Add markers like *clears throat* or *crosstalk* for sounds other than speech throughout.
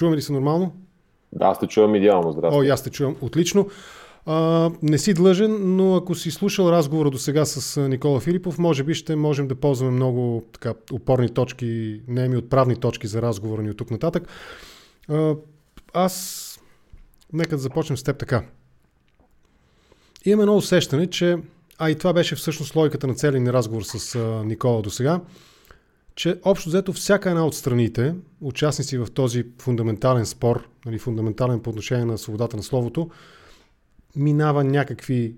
Чуваме ли се нормално? Да, аз те чувам идеално. Здравейте. О, аз те чувам отлично. А, не си длъжен, но ако си слушал разговора до сега с Никола Филипов, може би ще можем да ползваме много така, опорни точки, неми отправни точки за разговора ни от тук нататък. А, аз, нека да започнем с теб така. Имам едно усещане, че, а и това беше всъщност логиката на целия ни разговор с а, Никола до сега, че общо взето всяка една от страните, участници в този фундаментален спор, нали, фундаментален по отношение на свободата на словото, минава някакви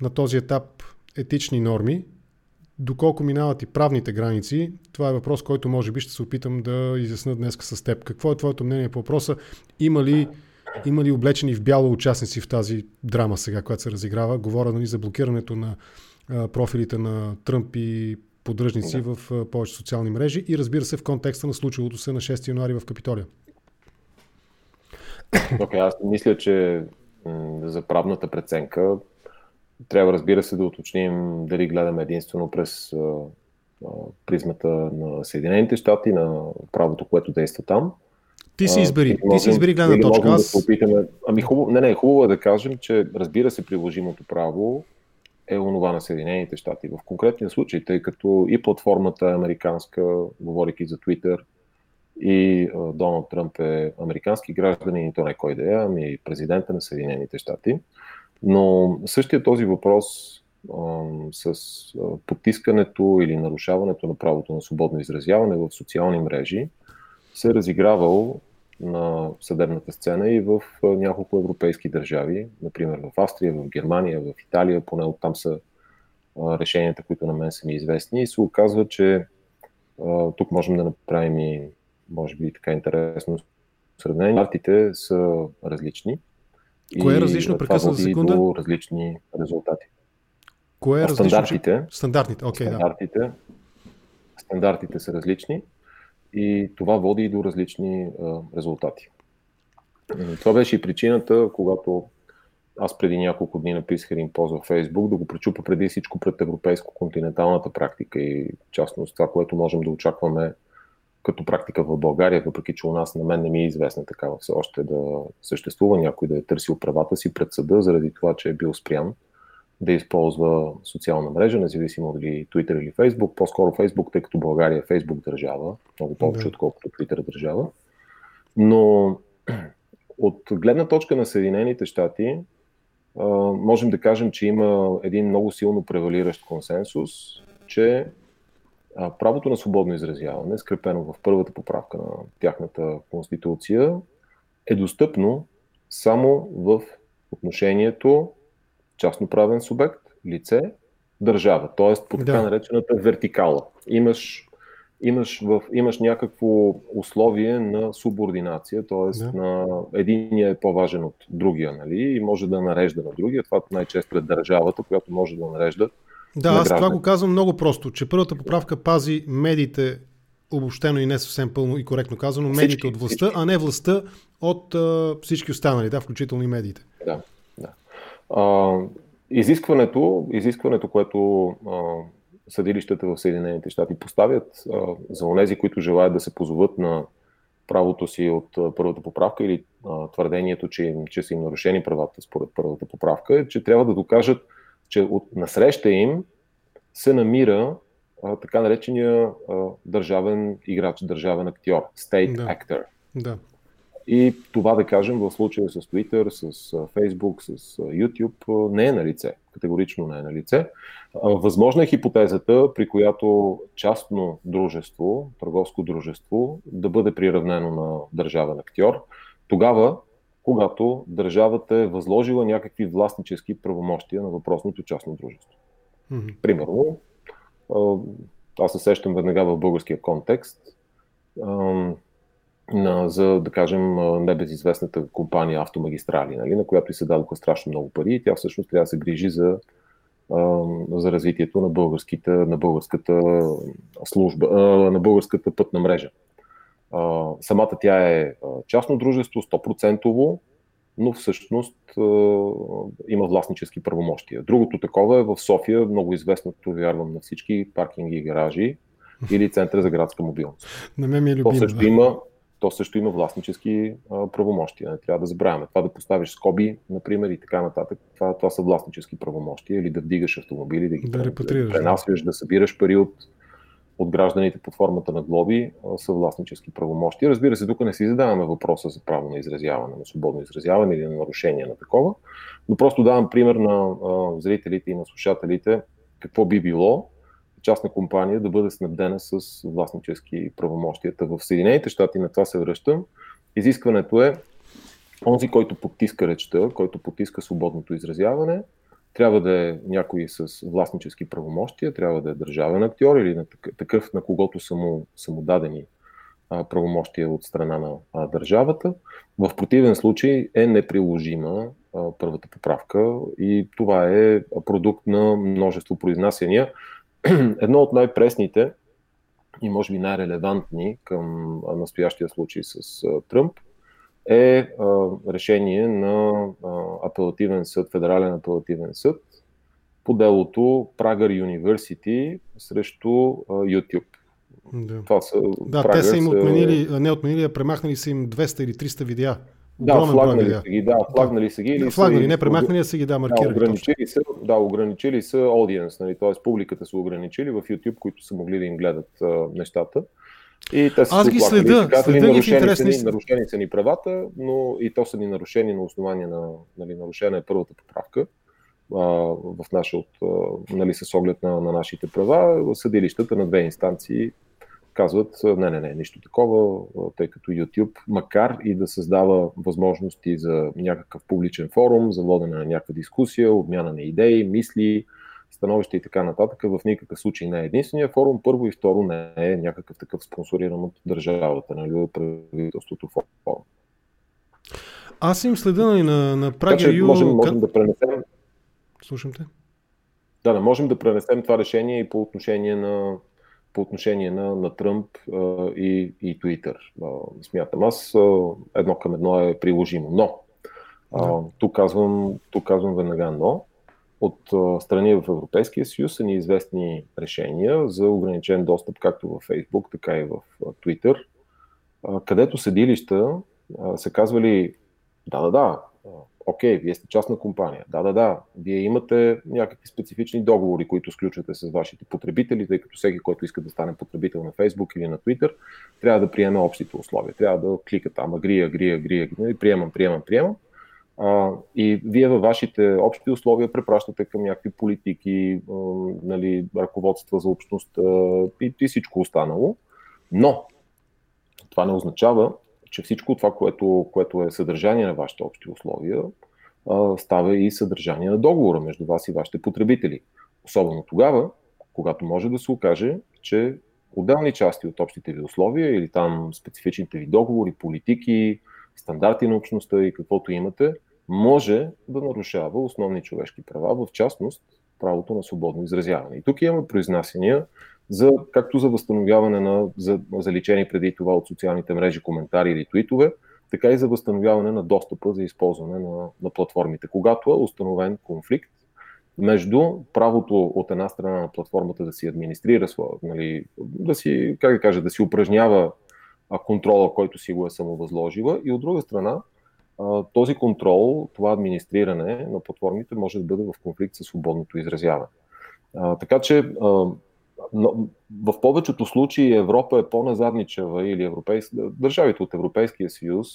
на този етап етични норми. Доколко минават и правните граници, това е въпрос, който може би ще се опитам да изясна днес с теб. Какво е твоето мнение по въпроса? Има ли, има ли облечени в бяло участници в тази драма сега, която се разиграва? Говоря нали, за блокирането на профилите на Тръмп и поддръжници да. в а, повече социални мрежи и разбира се в контекста на случилото се на 6 януари в Капитолия. Okay, аз мисля, че за правната преценка трябва, разбира се, да уточним дали гледаме единствено през призмата на Съединените щати, на правото, което действа там. Ти си избери, ти си избери гледна точка. Аз... Да се опитаме... Ами хубаво, не, не, хубаво е да кажем, че разбира се, приложимото право е онова на Съединените щати. В конкретния случай, тъй като и платформата е американска, говорейки за Twitter, и Доналд Тръмп е американски гражданин и то не кой да е, ами президента на Съединените щати. Но същия този въпрос с потискането или нарушаването на правото на свободно изразяване в социални мрежи се разигравал на съдебната сцена и в няколко европейски държави, например в Австрия, в Германия, в Италия, поне оттам са решенията, които на мен са ми известни и се оказва, че тук можем да направим и може би така интересно сравнение. Стандартите са различни. Кое е различно? Прекъсна за секунда. До различни резултати. Кое е различно? Стандартите. Стандартите, okay, стандартите, да. стандартите са различни и това води и до различни а, резултати. Това беше и причината, когато аз преди няколко дни написах един пост във Facebook, да го пречупа преди всичко пред европейско-континенталната практика и частност това, което можем да очакваме като практика в България, въпреки че у нас на мен не ми е известна такава все още да съществува някой да е търсил правата си пред съда, заради това, че е бил спрян да използва социална мрежа, независимо дали Twitter или Facebook, по-скоро Facebook, тъй като България е Facebook държава, много повече да. отколкото Twitter държава. Но *clears throat* от гледна точка на Съединените щати, можем да кажем, че има един много силно превалиращ консенсус, че правото на свободно изразяване, скрепено в първата поправка на тяхната конституция, е достъпно само в отношението частноправен субект, лице, държава, т.е. по така да. наречената вертикала. Имаш, имаш, в, имаш някакво условие на субординация, т.е. Да. на единия е по-важен от другия, нали? и може да нарежда на другия. Това най-често е държавата, която може да нарежда да, аз това го казвам много просто, че първата поправка пази медиите обобщено и не съвсем пълно и коректно казано, медиите всички, от властта, всички. а не властта от а, всички останали, да, включително и медиите. Да. А, изискването, изискването, което а, съдилищата в Съединените щати поставят а, за онези, които желаят да се позоват на правото си от първата поправка или а, твърдението, че, че са им нарушени правата според първата поправка, е, че трябва да докажат че от насреща им се намира а, така наречения а, държавен играч, държавен актьор, state да. actor. Да. И това да кажем в случая с Twitter, с Facebook, с YouTube не е на лице. Категорично не е на лице. Възможна е хипотезата, при която частно дружество, търговско дружество, да бъде приравнено на държавен актьор. Тогава когато държавата е възложила някакви властнически правомощия на въпросното частно дружество. Mm-hmm. Примерно, аз се сещам веднага в българския контекст за, да кажем, небезизвестната компания Автомагистрали, нали, на която и се дадоха страшно много пари и тя всъщност трябва да се грижи за, за развитието на, българските, на българската служба, на българската пътна мрежа самата тя е частно дружество, 100%, но всъщност има властнически правомощия. Другото такова е в София, много известното, вярвам на всички, паркинги и гаражи или Център за градска мобилност. На мен ми е любимо. То също да. има, то също има властнически а, правомощия. Не трябва да забравяме. Това да поставиш скоби, например, и така нататък, това, това са властнически правомощия. Или да вдигаш автомобили, да ги да, да пренасяш, да събираш пари от, от гражданите под формата на глоби, а, са властнически правомощия. Разбира се, тук не си задаваме въпроса за право на изразяване, на свободно изразяване или на нарушение на такова, но просто давам пример на а, зрителите и на слушателите какво би било, частна компания да бъде снабдена с властнически правомощията. В Съединените щати на това се връщам. Изискването е онзи, който потиска речта, който потиска свободното изразяване, трябва да е някой с властнически правомощия, трябва да е държавен актьор или на такъв, на когото са му, са му дадени правомощия от страна на а, държавата. В противен случай е неприложима а, първата поправка и това е продукт на множество произнасяния. *clears throat* едно от най-пресните и може би най-релевантни към настоящия случай с Тръмп е решение на апелативен съд, федерален апелативен съд по делото Prager University срещу YouTube. Да, Това са, да те са им отменили, не отменили, а премахнали са им 200 или 300 видеа да, флагнали са ги, да, флагнали са ги. Или флагнали, са, не премахнали, са ги, да, маркирали. Да, ограничили са, да, ограничили са аудиенс, нали, т.е. публиката са ограничили в YouTube, които са могли да им гледат а, нещата. И те са Аз ги следа, следа ги в интересни... Са ни, нарушени са ни правата, но и то са ни нарушени на основание на, нали, нарушена е първата поправка а, в наша от, а, нали, с оглед на, на нашите права. Съдилищата на две инстанции казват, не, не, не, нищо такова, тъй като YouTube, макар и да създава възможности за някакъв публичен форум, за водене на някаква дискусия, обмяна на идеи, мисли, становища и така нататък, в никакъв случай не е единствения форум. Първо и второ не е някакъв такъв спонсориран от държавата, нали, от правителството форум. Аз им следа нали, на, на Prager така, можем, можем да пренесем. Слушам те. Да, да, можем да пренесем това решение и по отношение на по отношение на, на Тръмп а, и, и Twitter. А, смятам аз, а, едно към едно е приложимо. Но, а, тук, казвам, тук казвам веднага но, от а, страни в Европейския съюз са ни известни решения за ограничен достъп както в Facebook, така и в а, Twitter, а, където съдилища а, са казвали да, да, да, окей, вие сте частна компания. Да, да, да. Вие имате някакви специфични договори, които сключвате с вашите потребители, тъй като всеки, който иска да стане потребител на Facebook или на Twitter, трябва да приеме общите условия. Трябва да клика там агри, агри, агри, агри, приемам, приемам, приемам. А, и вие във вашите общи условия препращате към някакви политики, а, нали, ръководства за общност и, и всичко останало. Но това не означава, че всичко това, което, което е съдържание на вашите общи условия, става и съдържание на договора между вас и вашите потребители. Особено тогава, когато може да се окаже, че отделни части от общите ви условия или там специфичните ви договори, политики, стандарти на общността и каквото имате, може да нарушава основни човешки права, в частност правото на свободно изразяване. И тук имаме произнасяния за, както за възстановяване на за, заличени преди това от социалните мрежи коментари или твитове, така и за възстановяване на достъпа за използване на, на платформите. Когато е установен конфликт между правото от една страна на платформата да си администрира нали, да си, как да кажа, да си упражнява контрола, който си го е самовъзложила и от друга страна този контрол, това администриране на платформите може да бъде в конфликт с свободното изразяване. така че но в повечето случаи Европа е по-назадничава или европейс... държавите от Европейския съюз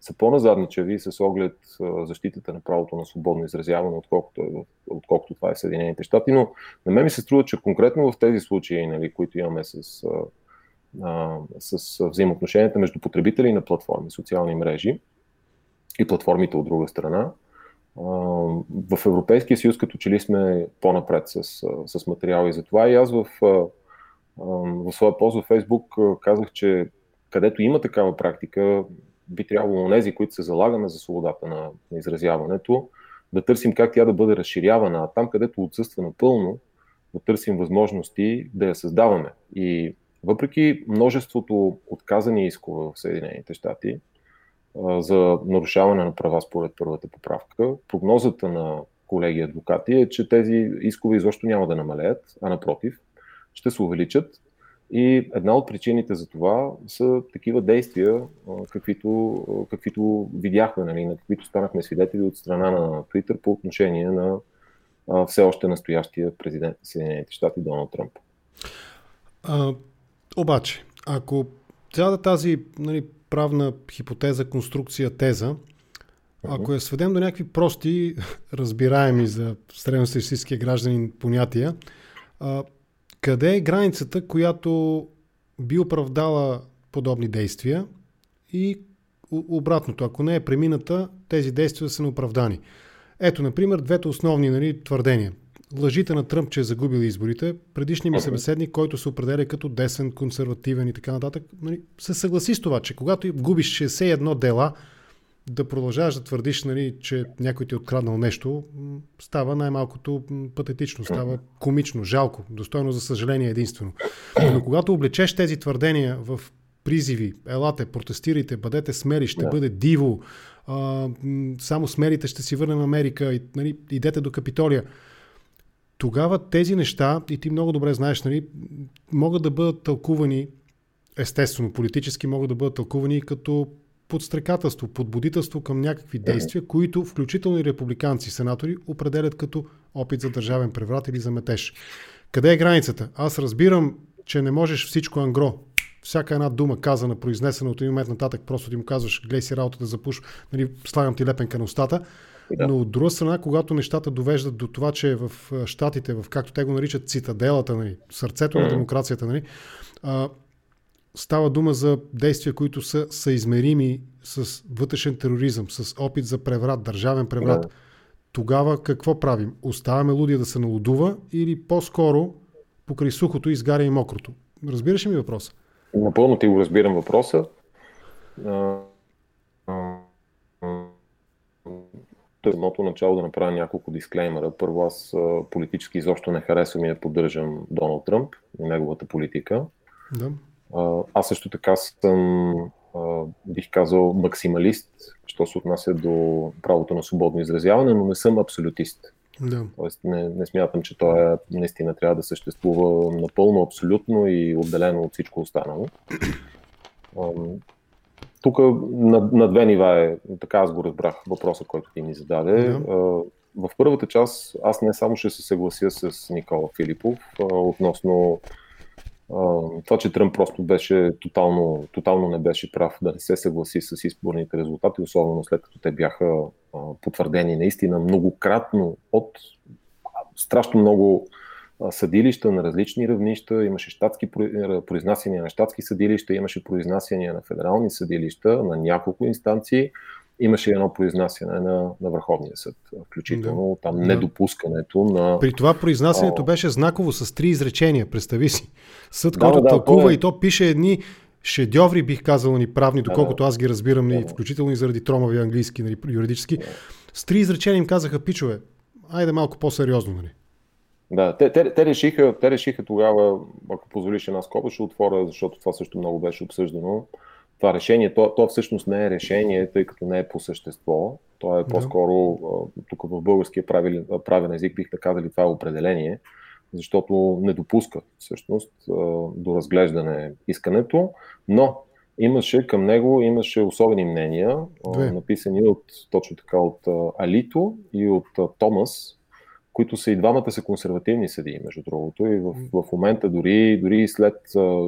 са по-назадничави с оглед защитата на правото на свободно изразяване, отколкото, е, отколкото това е Съединените щати. Но на мен ми се струва, че конкретно в тези случаи, нали, които имаме с, а, с взаимоотношенията между потребители на платформи, социални мрежи и платформите от друга страна, в Европейския съюз като че ли сме по-напред с, с материали за това. И аз в, в своя пост в Фейсбук казах, че където има такава практика, би трябвало нези, които се залагаме за свободата на, на изразяването, да търсим как тя да бъде разширявана, а там, където отсъства напълно, да търсим възможности да я създаваме. И въпреки множеството отказани искове в Съединените щати, за нарушаване на права според първата поправка. Прогнозата на колеги адвокати е, че тези искове изобщо няма да намалеят, а напротив, ще се увеличат. И една от причините за това са такива действия, каквито, каквито видяхме, нали, на каквито станахме свидетели от страна на Twitter по отношение на все още настоящия президент на Съединените щати Доналд Тръмп. А, обаче, ако цялата тази нали, правна хипотеза, конструкция, теза, ако я сведем до някакви прости, *laughs* разбираеми за средностатистическия гражданин понятия, а, къде е границата, която би оправдала подобни действия и обратното, ако не е премината, тези действия са неоправдани. Ето, например, двете основни нали, твърдения. Лъжите на Тръмп, че е загубил изборите, предишният ми събеседник, който се определя като десен, консервативен и така нататък, нали, се съгласи с това, че когато губиш 61 дела, да продължаваш да твърдиш, нали, че някой ти е откраднал нещо, става най-малкото патетично, става комично, жалко, достойно за съжаление единствено. Но когато облечеш тези твърдения в призиви, елате, протестирайте, бъдете смели, ще да. бъде диво, а, само смелите ще си върнем Америка, и, нали, идете до Капитолия. Тогава тези неща, и ти много добре знаеш, нали, могат да бъдат тълкувани, естествено, политически могат да бъдат тълкувани като подстрекателство, подбудителство към някакви действия, които включително и републиканци, сенатори, определят като опит за държавен преврат или за метеж. Къде е границата? Аз разбирам, че не можеш всичко ангро. Всяка една дума казана, произнесена от един момент нататък, просто ти му казваш, гледай си работата да запуш, нали, слагам ти лепенка на устата. Да. Но от друга страна, когато нещата довеждат до това, че в щатите, в както те го наричат цитаделата, нали, сърцето mm-hmm. на демокрацията, нали, а, става дума за действия, които са съизмерими с вътрешен тероризъм, с опит за преврат, държавен преврат. Да. Тогава какво правим? Оставяме лудия да се налудува или по-скоро покрай сухото изгаря и мокрото? Разбираш ли ми въпроса? Напълно ти го разбирам въпроса. Самото начало да направя няколко дисклеймера. Първо, аз политически изобщо не харесвам и не поддържам Доналд Тръмп и неговата политика. Да. Аз също така съм, бих казал, максималист, що се отнася до правото на свободно изразяване, но не съм абсолютист. Да. Тоест не, не смятам, че той е, наистина трябва да съществува напълно, абсолютно и отделено от всичко останало. Тук на, на две нива е, така аз го разбрах въпроса, който ти ми зададе. Да. В първата част аз не само ще се съглася с Никола Филипов относно това, че Тръмп просто беше тотално, тотално не беше прав да не се съгласи с изборните резултати, особено след като те бяха потвърдени наистина многократно от страшно много съдилища на различни равнища, имаше щатски произнасяния на щатски съдилища, имаше произнасяния на федерални съдилища на няколко инстанции имаше едно произнасяне на, на Върховния съд, включително да. там недопускането на... При това произнасянето а... беше знаково с три изречения, представи си. Съд, да, който да, тълкува е... и то пише едни шедьоври, бих казал, ни правни, доколкото аз ги разбирам, да, включително и заради тромави английски, нали, юридически. С три изречения им казаха, пичове, айде малко по-сериозно, нали? Да, те, те, те, решиха, те решиха тогава, ако позволиш една скоба, ще отворя, защото това също много беше обсъждано това решение, то, то всъщност не е решение, тъй като не е по същество. То е по-скоро, тук в българския правилен, правен език бихме казали, това е определение, защото не допуска всъщност до разглеждане искането, но имаше към него, имаше особени мнения, Две. написани от, точно така от Алито и от Томас, които са и двамата са консервативни съдии, между другото. И в, в момента, дори, дори след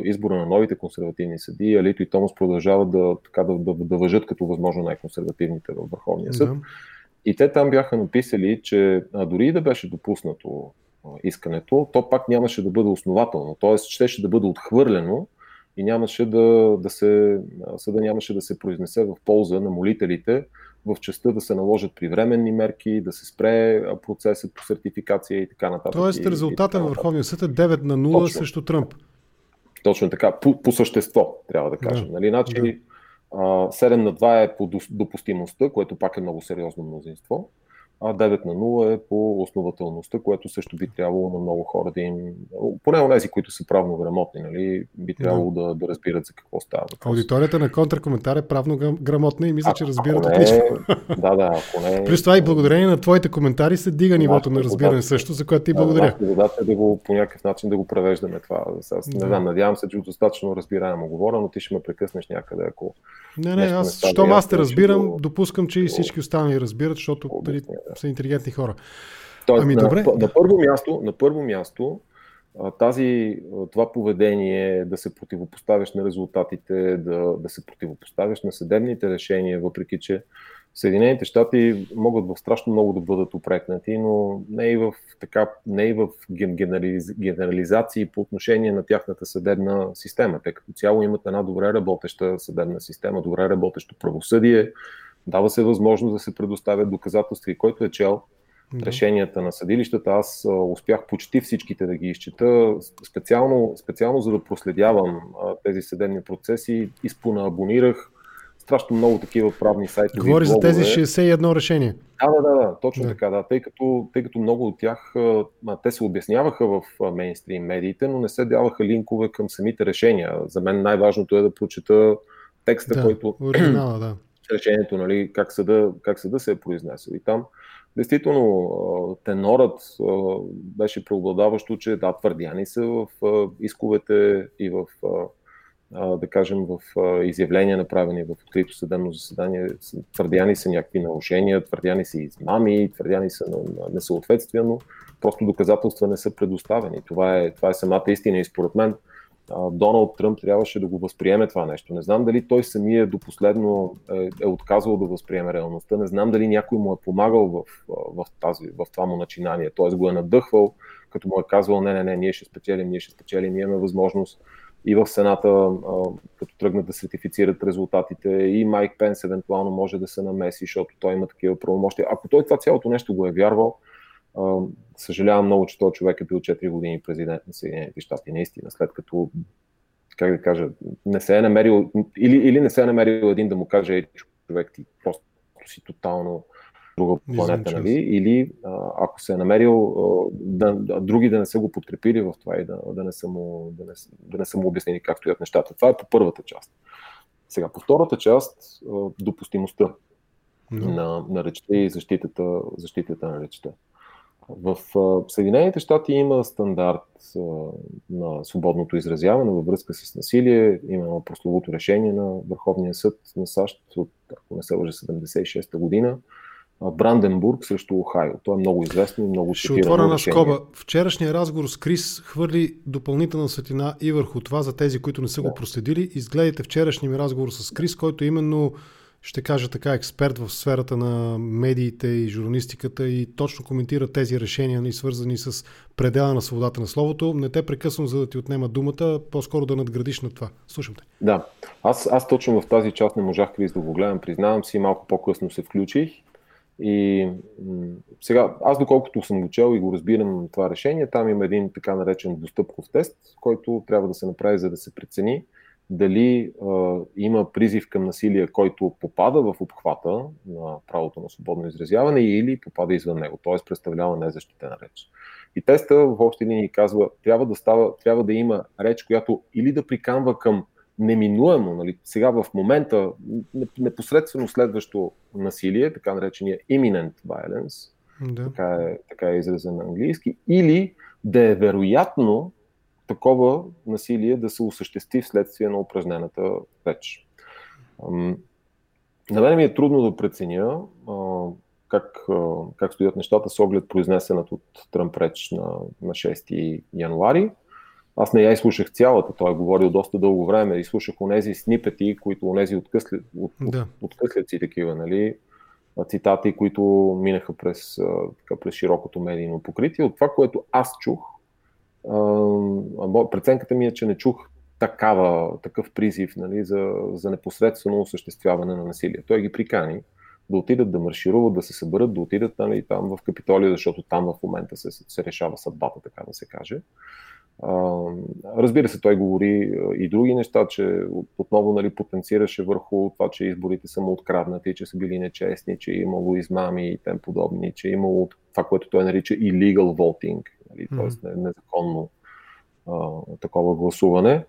избора на новите консервативни съдии, Алито и Томас продължават да, така, да, да, да въжат като възможно най-консервативните във Върховния съд. Да. И те там бяха написали, че а, дори да беше допуснато а, искането, то пак нямаше да бъде основателно. Т.е. щеше да бъде отхвърлено и нямаше да, да се, съда нямаше да се произнесе в полза на молителите, в частта да се наложат привременни мерки, да се спре процесът по сертификация и така нататък. Тоест резултата във Върховния съд е 9 на 0 Точно. срещу Тръмп. Точно така, по, по същество, трябва да кажем. Да. Нали? Значи, да. 7 на 2 е по допустимостта, което пак е много сериозно мнозинство. А 9 на 0 е по основателността, което също би трябвало на много хора да им, поне у нези, които са правно грамотни, нали, би трябвало да, да, да разбират за какво става. Аудиторията на контракоментар е правно грамотна и мисля, че разбират не, отлично. Да, да, ако не... Плюс това и благодарение на твоите коментари се дига нивото на разбиране също, за което ти благодаря. Да, задача е да го по някакъв начин да го превеждаме това. Аз не знам, надявам се, че достатъчно разбираемо говоря, но ти ще ме прекъснеш някъде, ако не, не, аз, щом аз те разбирам, допускам, че и всички останали разбират, защото да. Са интелигентни хора. Тоест, ами, на, добре. На, първо място, на първо място тази, това поведение да се противопоставяш на резултатите, да, да се противопоставяш на съдебните решения, въпреки че Съединените щати могат в страшно много да бъдат упрекнати, но не и в, така, не и в генерализ, генерализации по отношение на тяхната съдебна система. Те като цяло имат една добре работеща съдебна система, добре работещо правосъдие, дава се възможност да се предоставят доказателства и който е чел да. решенията на съдилищата. Аз успях почти всичките да ги изчета, специално, специално за да проследявам тези съдебни процеси, изпонаабонирах страшно много такива правни сайтове. Говори за тези 61 решения. Да, да, да, да точно да. така, да. Тъй като, тъй като много от тях, те се обясняваха в мейнстрим медиите, но не се даваха линкове към самите решения. За мен най-важното е да прочета текста, да, който оригинала, да. Решението, нали, как съда, как съда се е произнесъл. И там Действително, тенорът беше преобладаващо, че да, твърдяни са в исковете и в да кажем, в изявления, направени в открито съдебно заседание, твърдяни са някакви нарушения, твърдяни са измами, твърдяни са несъответствия, но просто доказателства не са предоставени. Това е, това е самата истина и според мен Доналд Тръмп трябваше да го възприеме това нещо. Не знам дали той самия до последно е, е отказал да възприеме реалността. Не знам дали някой му е помагал в, в, тази, в това му начинание. Т.е. го е надъхвал, като му е казвал, не, не, не, ние ще спечелим, ние ще спечелим, ние имаме възможност и в Сената, като тръгнат да сертифицират резултатите, и Майк Пенс евентуално може да се намеси, защото той има такива правомощия. Ако той това цялото нещо го е вярвал, съжалявам много, че този човек е бил 4 години президент на Съединените щати, наистина, след като, как да кажа, не се е намерил, или, или не се е намерил един да му каже, ей, човек, ти просто си тотално друга планета, нали? Или ако се е намерил да, други да не са го подкрепили в това и да, да, не, са му, да, не, да не са му обяснени как стоят нещата. Това е по първата част. Сега, по втората част, допустимостта no. на, на речта и защитата, защитата на речта. В Съединените щати има стандарт на свободното изразяване във връзка с насилие. Има прословото решение на Върховния съд на САЩ от, ако не се лъжа, 76-та година, Бранденбург срещу Охайо. То е много известно и много Ще отворя на скоба. Вчерашният разговор с Крис хвърли допълнителна светлина и върху това за тези, които не са да. го проследили. Изгледайте вчерашния ми разговор с Крис, който именно ще кажа така, експерт в сферата на медиите и журналистиката и точно коментира тези решения, ни свързани с предела на свободата на словото. Не те прекъсвам, за да ти отнема думата, по-скоро да надградиш на това. Слушам те. Да, аз, аз точно в тази част не можах Крис да го гледам, признавам си, малко по-късно се включих и сега, аз доколкото съм го чел и го разбирам това решение, там има един така наречен достъпков тест, който трябва да се направи, за да се прецени дали а, има призив към насилие, който попада в обхвата на правото на свободно изразяване или попада извън него, т.е. представлява незащитена реч. И теста в общи линии казва, трябва да, става, трябва да има реч, която или да приканва към неминуемо, нали, сега в момента, непосредствено следващо насилие, така наречения imminent violence, да. така, е, така е изразен на английски, или да е вероятно такова насилие да се осъществи вследствие на упражнената реч. На мен ми е трудно да преценя как, как стоят нещата с оглед произнесената от Тръмп реч на, на 6 януари. Аз не я изслушах цялата, той е говорил доста дълго време, изслушах онези снипети, които онези откъсли, от, да. откъсляци такива, нали, цитати, които минаха през, така, през широкото медийно покритие. От това, което аз чух, преценката ми е, че не чух такава, такъв призив нали, за, за непосредствено осъществяване на насилие. Той ги прикани да отидат да маршируват, да се съберат, да отидат нали, там в Капитолия, защото там в момента се, се решава съдбата, така да се каже разбира се, той говори и други неща, че отново нали, потенцираше върху това, че изборите са му откраднати, че са били нечестни, че е имало измами и тем подобни, че е имало това, което той нарича illegal voting, нали, т.е. незаконно а, такова гласуване.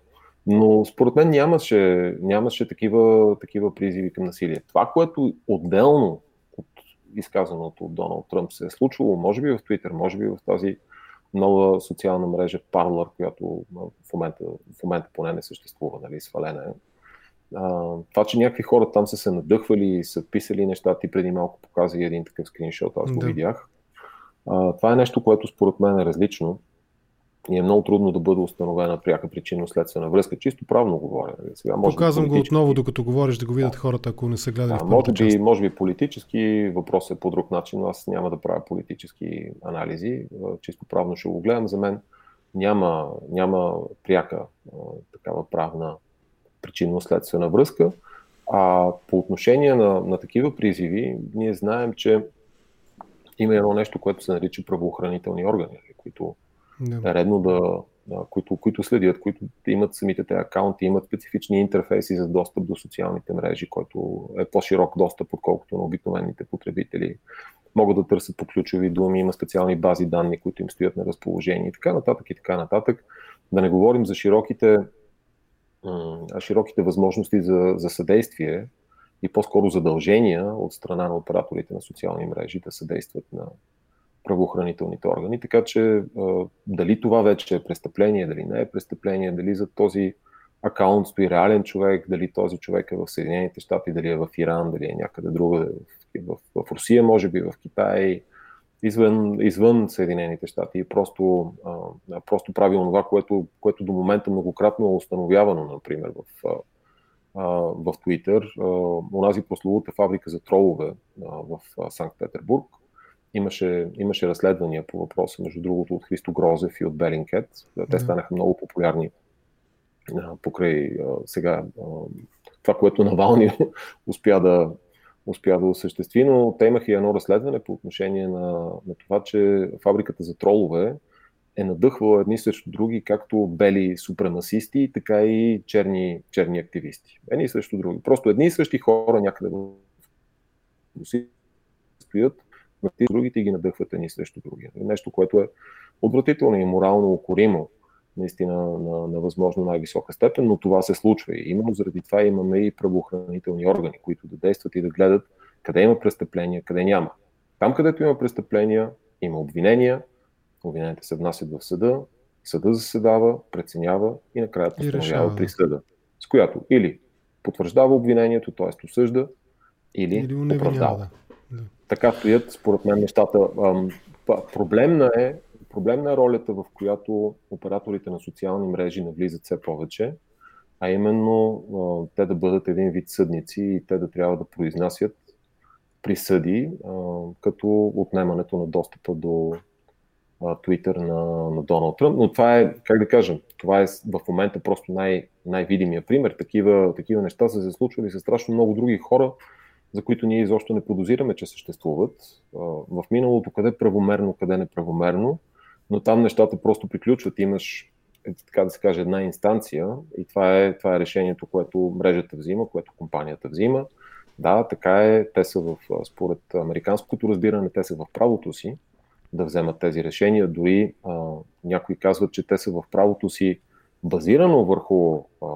Но според мен нямаше, нямаше такива, такива призиви към насилие. Това, което отделно от изказаното от Доналд Тръмп се е случвало, може би в Твитър, може би в тази нова социална мрежа Parler, която в момента, в момента поне не съществува, нали, свалена е. А, това, че някакви хора там са се надъхвали и са писали неща, ти преди малко показа един такъв скриншот, аз го да. видях. А, това е нещо, което според мен е различно и е много трудно да бъде установена пряка причинно-следствена връзка. Чисто правно говоря. Нали? Сега, може Показвам го отново, докато говориш, да го видят да. хората, ако не са гледали да, в може би, може би политически въпрос е по друг начин, но аз няма да правя политически анализи. Чисто правно ще го гледам. За мен няма, няма пряка такава правна причинно-следствена връзка. А по отношение на, на такива призиви, ние знаем, че има едно нещо, което се нарича правоохранителни органи, които да. е редно да, които, които следят, които имат самите тези акаунти, имат специфични интерфейси за достъп до социалните мрежи, който е по-широк достъп, отколкото на обикновените потребители. Могат да търсят по ключови думи, има специални бази данни, които им стоят на разположение и така нататък и така нататък. Да не говорим за широките, широките възможности за, за съдействие и по-скоро задължения от страна на операторите на социални мрежи да съдействат на, правоохранителните органи. Така че дали това вече е престъпление, дали не е престъпление, дали за този акаунт стои реален човек, дали този човек е в Съединените щати, дали е в Иран, дали е някъде друга, в, в, в Русия, може би в Китай, извън, извън Съединените щати и просто, а, просто прави това, което, което до момента многократно е установявано, например, в, в Twitter. Онази прословута фабрика за тролове в Санкт-Петербург, Имаше, имаше разследвания по въпроса, между другото, от Христо Грозев и от Белинкет. Те станаха много популярни покрай сега това, което Навални *laughs* успя да, успя да осъществи, но те имаха и едно разследване по отношение на, на това, че фабриката за тролове е надъхвала едни срещу други, както бели супремасисти, така и черни, черни активисти. Едни срещу други. Просто едни и същи хора някъде в стоят другите ги надъхват едни срещу други. Нещо, което е отвратително и морално укоримо, наистина на, на възможно най-висока степен, но това се случва. И именно заради това имаме и правоохранителни органи, които да действат и да гледат къде има престъпления, къде няма. Там, където има престъпления, има обвинения, обвиненията се внасят в съда, съда заседава, преценява и накрая постановява присъда, с която или потвърждава обвинението, т.е. осъжда, или, или оправдава. Да. Така стоят, според мен, нещата. Проблемна е, проблемна е ролята, в която операторите на социални мрежи навлизат все повече, а именно те да бъдат един вид съдници и те да трябва да произнасят присъди, като отнемането на достъпа до Twitter на, на Доналд Тръмп. Но това е, как да кажем, това е в момента просто най- най-видимия пример. Такива, такива неща са се случвали с страшно много други хора, за които ние изобщо не подозираме, че съществуват. В миналото къде правомерно, къде неправомерно, но там нещата просто приключват. Имаш, е, така да се каже, една инстанция и това е, това е решението, което мрежата взима, което компанията взима. Да, така е. Те са в, според американското разбиране, те са в правото си да вземат тези решения. Дори а, някои казват, че те са в правото си базирано върху, а,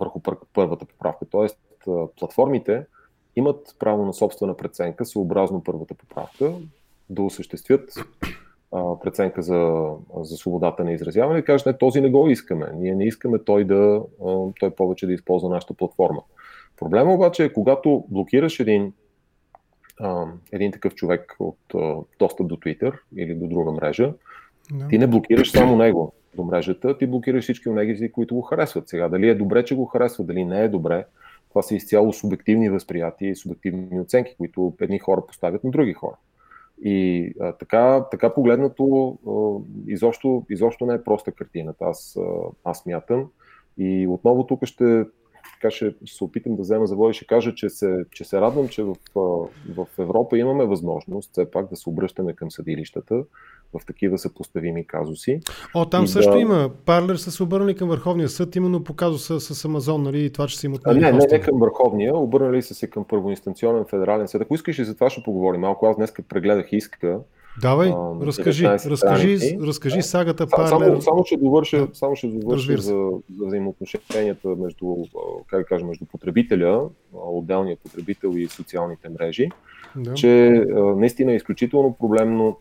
върху първата поправка. Тоест, платформите имат право на собствена преценка, съобразно първата поправка, да осъществят а, преценка за, за свободата на изразяване и кажат, не, този не го искаме. Ние не искаме той, да, а, той повече да използва нашата платформа. Проблема обаче е, когато блокираш един, а, един такъв човек от а, достъп до Twitter или до друга мрежа, no. ти не блокираш само него до мрежата, ти блокираш всички от него, които го харесват. Сега, дали е добре, че го харесва, дали не е добре, това са изцяло субективни възприятия и субективни оценки, които едни хора поставят на други хора. И а, така, така погледнато, а, изобщо, изобщо не е проста картината, аз, а, аз мятам. И отново тук ще, така ще, ще се опитам да взема завой и ще кажа, че се, че се радвам, че в, в Европа имаме възможност все пак да се обръщаме към съдилищата, в такива съпоставими казуси. О, там също да... има. Парлер са се обърнали към Върховния съд, именно по казуса с Амазон, нали, и това, че са им отнели Не, не, не към Върховния, обърнали са се към първоинстанционен федерален съд. Ако искаш и за това ще поговорим малко, аз днес прегледах иска Давай, а, разкажи, разкажи, разкажи сагата Парлер. Само, само ще довърша, само ще довърша за, за взаимоотношенията между, как да кажа, между потребителя, отделния потребител и социалните мрежи, да. че наистина е изключително проблемно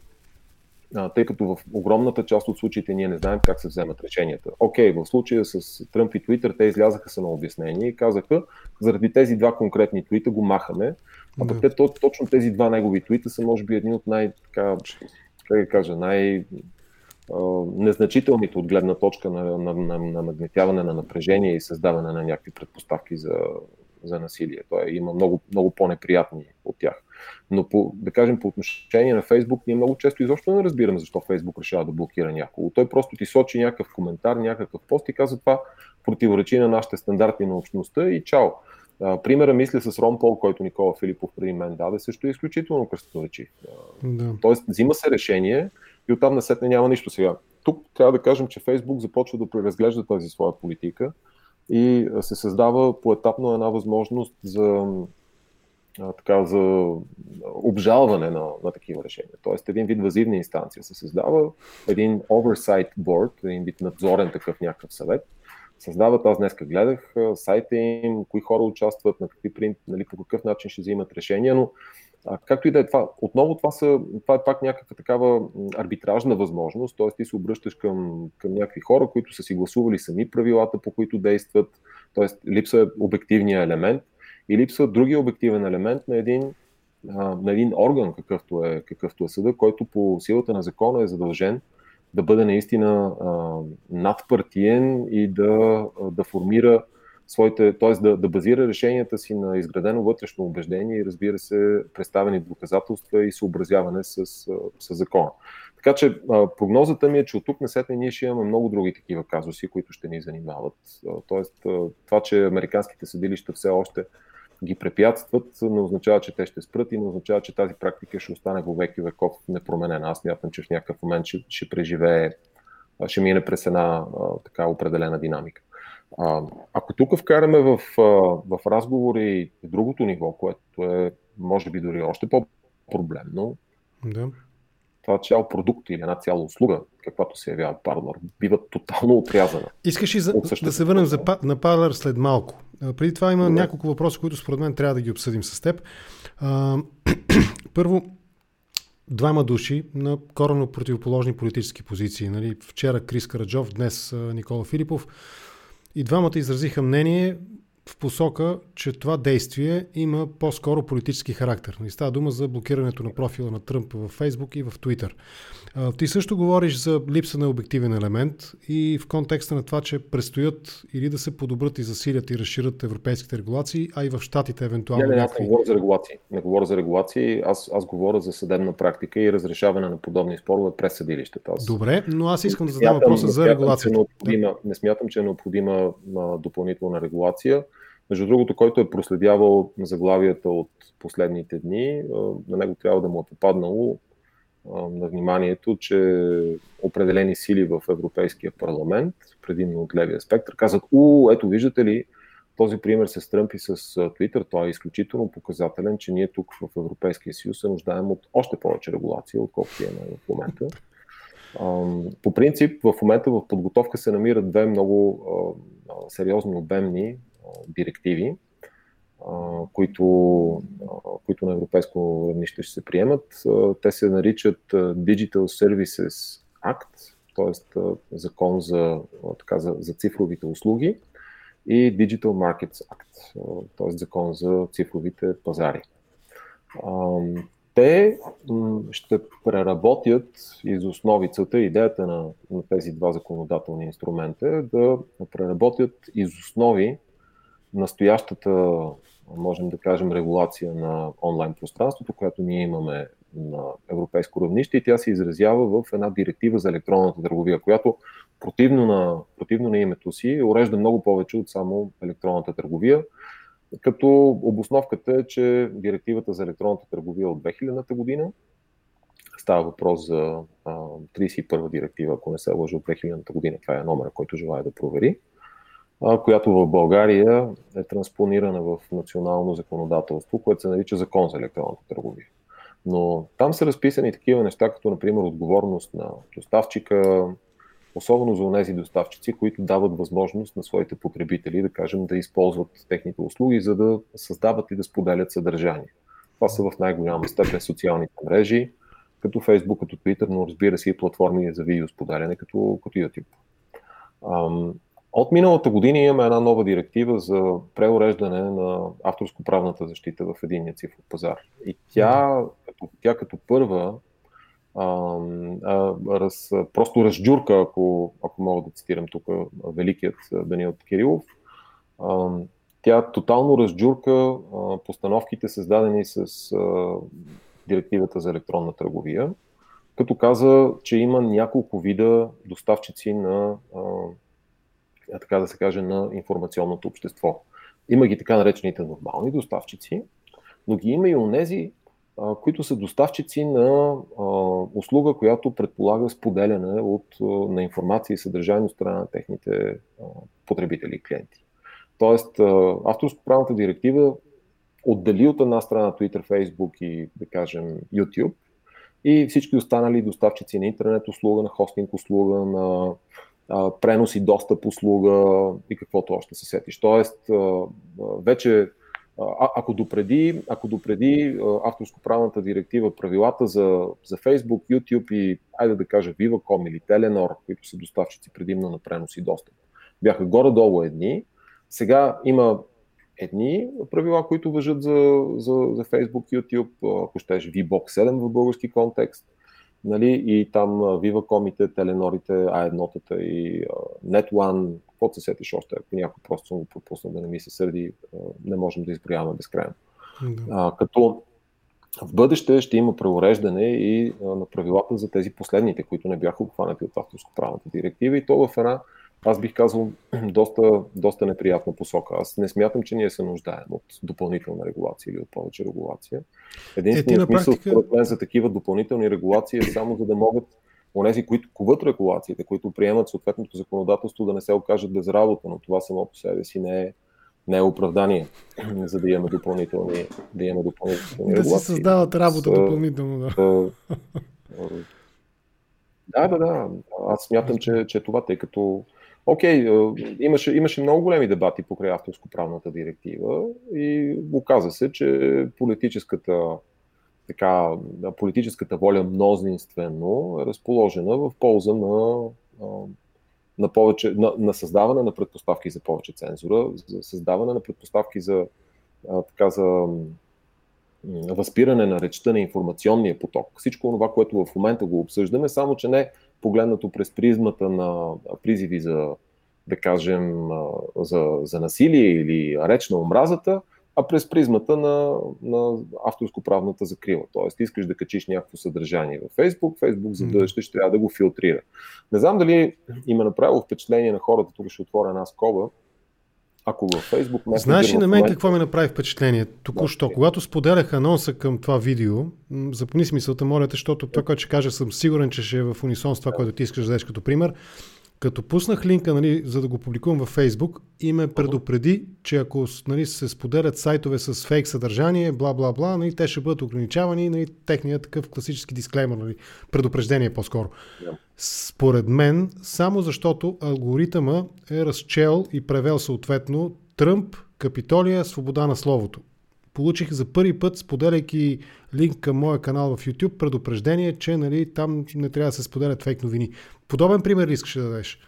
тъй като в огромната част от случаите ние не знаем как се вземат решенията. Окей, okay, в случая с Тръмп и Твитър те излязаха са на обяснение и казаха, заради тези два конкретни твита го махаме, а да. те точно тези два негови твита са може би едни от най, така, как да кажа, най- незначителните от гледна точка на, на, на, на нагнетяване на напрежение и създаване на някакви предпоставки за, за насилие. Той има много, много по-неприятни от тях. Но по, да кажем по отношение на Фейсбук, ние много често изобщо не разбираме защо Фейсбук решава да блокира някого. Той просто ти сочи някакъв коментар, някакъв пост и казва това противоречи на нашите стандарти на общността и чао. Примера мисля с Рон Пол, който Никола Филипов преди мен даде, също е изключително кръстоничив. Да. Тоест, взима се решение и оттам насетне няма нищо сега. Тук трябва да кажем, че Фейсбук започва да преразглежда тази своя политика и се създава поетапно една възможност за а, така, за обжалване на, на такива решения. Тоест един вид вазивна инстанция се създава, един oversight board, един вид надзорен такъв някакъв съвет, създават, аз днес гледах сайта им, кои хора участват, на какви принт, нали, по какъв начин ще взимат решения, но а, както и да е това, отново това, са, това е пак някаква такава арбитражна възможност, т.е. ти се обръщаш към, към някакви хора, които са си гласували сами правилата, по които действат, т.е. липсва е обективния елемент и липсва другия обективен елемент на един, а, на един орган, какъвто е, какъвто е съда, който по силата на закона е задължен да бъде наистина надпартиен и да, да формира своите, т.е. Да, да базира решенията си на изградено вътрешно убеждение и разбира се представени доказателства и съобразяване с, с закона. Така че прогнозата ми е, че от тук насетне ние ще имаме много други такива казуси, които ще ни занимават. Тоест, това, че американските съдилища все още ги препятстват, не означава, че те ще спрат и не означава, че тази практика ще остане во веки веков непроменена. Аз мятам, че в някакъв момент ще, ще преживее, ще мине през една а, така определена динамика. А, ако тук вкараме в, в разговори другото ниво, което е, може би, дори още по-проблемно, да. Това цял продукт или една цяла услуга, каквато се явява Parler, бива тотално отрязана. Искаш и за, да се върнем за, на Parler след малко. Преди това има Добре. няколко въпроса, които според мен трябва да ги обсъдим с теб. А, *clears throat* първо, двама души на коренно противоположни политически позиции. Нали? Вчера Крис Караджов, днес Никола Филипов. И двамата изразиха мнение в посока, че това действие има по-скоро политически характер. И става дума за блокирането на профила на Тръмп в Фейсбук и в Твитър. Ти също говориш за липса на обективен елемент и в контекста на това, че предстоят или да се подобрят и засилят и разширят европейските регулации, а и в Штатите евентуално. Не, не, аз не говоря за регулации. Не говоря за регулации, аз, аз говоря за съдебна практика и разрешаване на подобни спорове през съдилищата. Аз... Добре, но аз искам да задам въпроса за регулацията. Е не смятам, че е необходима допълнителна регулация. Между другото, който е проследявал заглавията от последните дни, на него трябва да му е попаднало на вниманието, че определени сили в Европейския парламент, предимно от левия спектър, казват, у, ето виждате ли, този пример с Тръмп и с Твитър, той е изключително показателен, че ние тук в Европейския съюз се нуждаем от още повече регулация, отколкото имаме в момента. По принцип, в момента в подготовка се намират две много сериозни обемни директиви, които, които на европейско равнище ще се приемат. Те се наричат Digital Services Act, т.е. закон за, така, за, за цифровите услуги и Digital Markets Act, т.е. закон за цифровите пазари. Те ще преработят из основицата, идеята на, на тези два законодателни инструмента е да преработят из основи настоящата, можем да кажем, регулация на онлайн пространството, която ние имаме на европейско равнище и тя се изразява в една директива за електронната търговия, която противно на, противно на името си урежда много повече от само електронната търговия, като обосновката е, че директивата за електронната търговия от 2000-та година Става въпрос за а, 31 директива, ако не се лъжа от 2000 година. Това е номера, който желая да провери, която в България е транспонирана в национално законодателство, което се нарича Закон за електронната търговия. Но там са разписани такива неща, като например отговорност на доставчика, особено за тези доставчици, които дават възможност на своите потребители, да кажем, да използват техните услуги, за да създават и да споделят съдържание. Това са в най-голяма степен социалните мрежи, като Facebook, като Twitter, но разбира се и платформи за видеосподеляне, като, като YouTube. От миналата година имаме една нова директива за преуреждане на авторско-правната защита в единния цифров пазар. И тя, като, тя като първа а, а, раз, просто разджурка, ако, ако мога да цитирам тук великият Даниил Кирилов, а, тя тотално разджурка а, постановките, създадени с а, директивата за електронна търговия, като каза, че има няколко вида доставчици на а, така да се каже, на информационното общество. Има ги така наречените нормални доставчици, но ги има и онези, които са доставчици на услуга, която предполага споделяне от, на информация и съдържание от страна на техните потребители и клиенти. Тоест, авторско-правната директива отдели от една страна Twitter, Facebook и, да кажем, YouTube и всички останали доставчици на интернет услуга, на хостинг услуга, на пренос и достъп услуга и каквото още се сетиш. Тоест, вече а, ако допреди, ако допреди авторско-правната директива правилата за, за Facebook, YouTube и, айде да кажа, Viva.com или Telenor, които са доставчици предимно на пренос и достъп, бяха горе-долу едни, сега има едни правила, които въжат за, за, за Facebook, YouTube, ако щеш VBOX 7 в български контекст, нали, и там Viva.com-ите, Теленорите, А1-тата и NetOne, какво се сетиш още, ако някой просто съм го пропуснал да не ми се сърди, не можем да изброяваме безкрайно. Да. А, като в бъдеще ще има преуреждане и на правилата за тези последните, които не бяха обхванати от авторско-правната директива и то в една аз бих казал, *clears throat* доста, доста неприятна посока. Аз не смятам, че ние се нуждаем от допълнителна регулация или от повече регулация. Единственият е, смисъл, практика... според мен, за такива допълнителни регулации е само за да могат онези, които куват регулациите, които приемат съответното законодателство, да не се окажат без работа, но това само по себе си не е, не е оправдание, *clears throat* за да имаме допълнителни, да имаме допълнителни да регулации. Да се създават работа с, допълнително, да. *laughs* да, да, да. Аз смятам, че, че това, тъй като Окей, okay, имаше, имаше много големи дебати покрай авторско-правната директива и оказа се, че политическата, така, политическата воля мнозинствено е разположена в полза на, на, повече, на, на създаване на предпоставки за повече цензура, за създаване на предпоставки за, така, за възпиране на речта на информационния поток. Всичко това, което в момента го обсъждаме, само че не погледнато през призмата на призиви за, да кажем, за, за насилие или реч на омразата, а през призмата на, на авторско-правната закрила. Тоест, искаш да качиш някакво съдържание в Facebook, Facebook за бъдеще ще трябва да го филтрира. Не знам дали има направило впечатление на хората, тук ще отворя една скоба, ако във Facebook... Знаеш ли на мен какво ми направи впечатление? Току-що, да, когато споделях анонса към това видео, запомни смисълта, моля те, защото това, което ще кажа, съм сигурен, че ще е в унисон с това, което ти искаш да дадеш като пример. Като пуснах линка, нали, за да го публикувам във Facebook, и ме предупреди, че ако нали, се споделят сайтове с фейк съдържание, бла-бла-бла, нали, те ще бъдат ограничавани, нали, техният такъв класически дисклеймер, нали, предупреждение по-скоро. Yeah. Според мен, само защото алгоритъма е разчел и превел съответно Тръмп, Капитолия, свобода на словото. Получих за първи път, споделяйки линк към моя канал в YouTube, предупреждение, че нали, там не трябва да се споделят фейк новини. Подобен пример ли искаш да дадеш?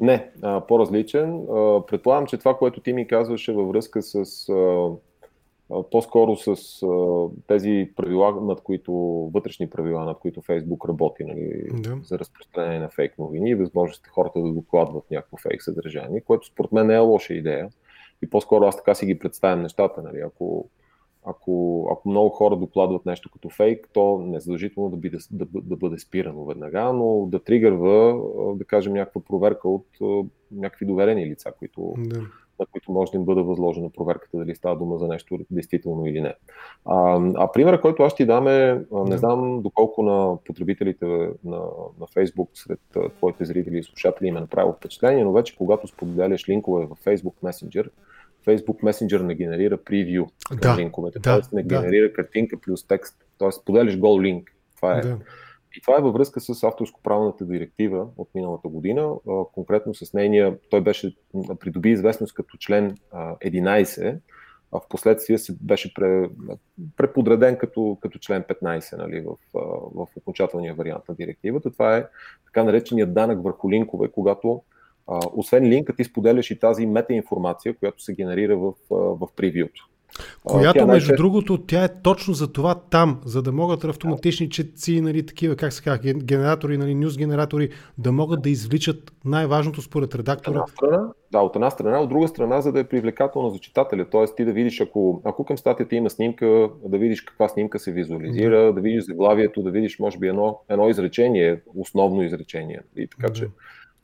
Не, а, по-различен. А, предполагам, че това, което ти ми казваше във връзка с а, по-скоро с а, тези правила, над които, вътрешни правила, над които Фейсбук работи, нали, да. за разпространение на фейк новини и възможността хората да докладват някакво фейк съдържание, което според мен не е лоша идея. И по-скоро аз така си ги представям нещата. Нали. Ако, ако, ако много хора докладват нещо като фейк, то не е задължително да, биде, да, да бъде спирано веднага, но да тригърва, да кажем, някаква проверка от някакви доверени лица, които, да на които може да им бъде възложена проверката дали става дума за нещо действително или не. А, а примера, който аз ти дам е, не знам доколко на потребителите на, на Facebook сред твоите зрители и слушатели им е направило впечатление, но вече когато споделяш линкове в Facebook Messenger, Facebook Messenger не генерира превю да, линковете, да, т.е. не генерира да. картинка плюс текст, т.е. споделяш гол линк. Това е. Да. И това е във връзка с авторско-правната директива от миналата година, конкретно с нейния, той беше придоби известност като член 11, а в последствие се беше преподреден като, като член 15 нали, в, в окончателния вариант на директивата. Това е така нареченият данък върху линкове, когато освен линка ти споделяш и тази метаинформация, която се генерира в, в превюто. Която, между другото, тя е точно за това там, за да могат автоматични четци, нали, такива, как се казва, генератори, нали, нюз генератори, да могат да извличат най-важното според редактора. От страна, да, от една страна, от друга страна, за да е привлекателно за читателя. Тоест ти да видиш, ако, ако към статията има снимка, да видиш каква снимка се визуализира, да, да видиш заглавието, да видиш, може би, едно, едно изречение, основно изречение. И така да. че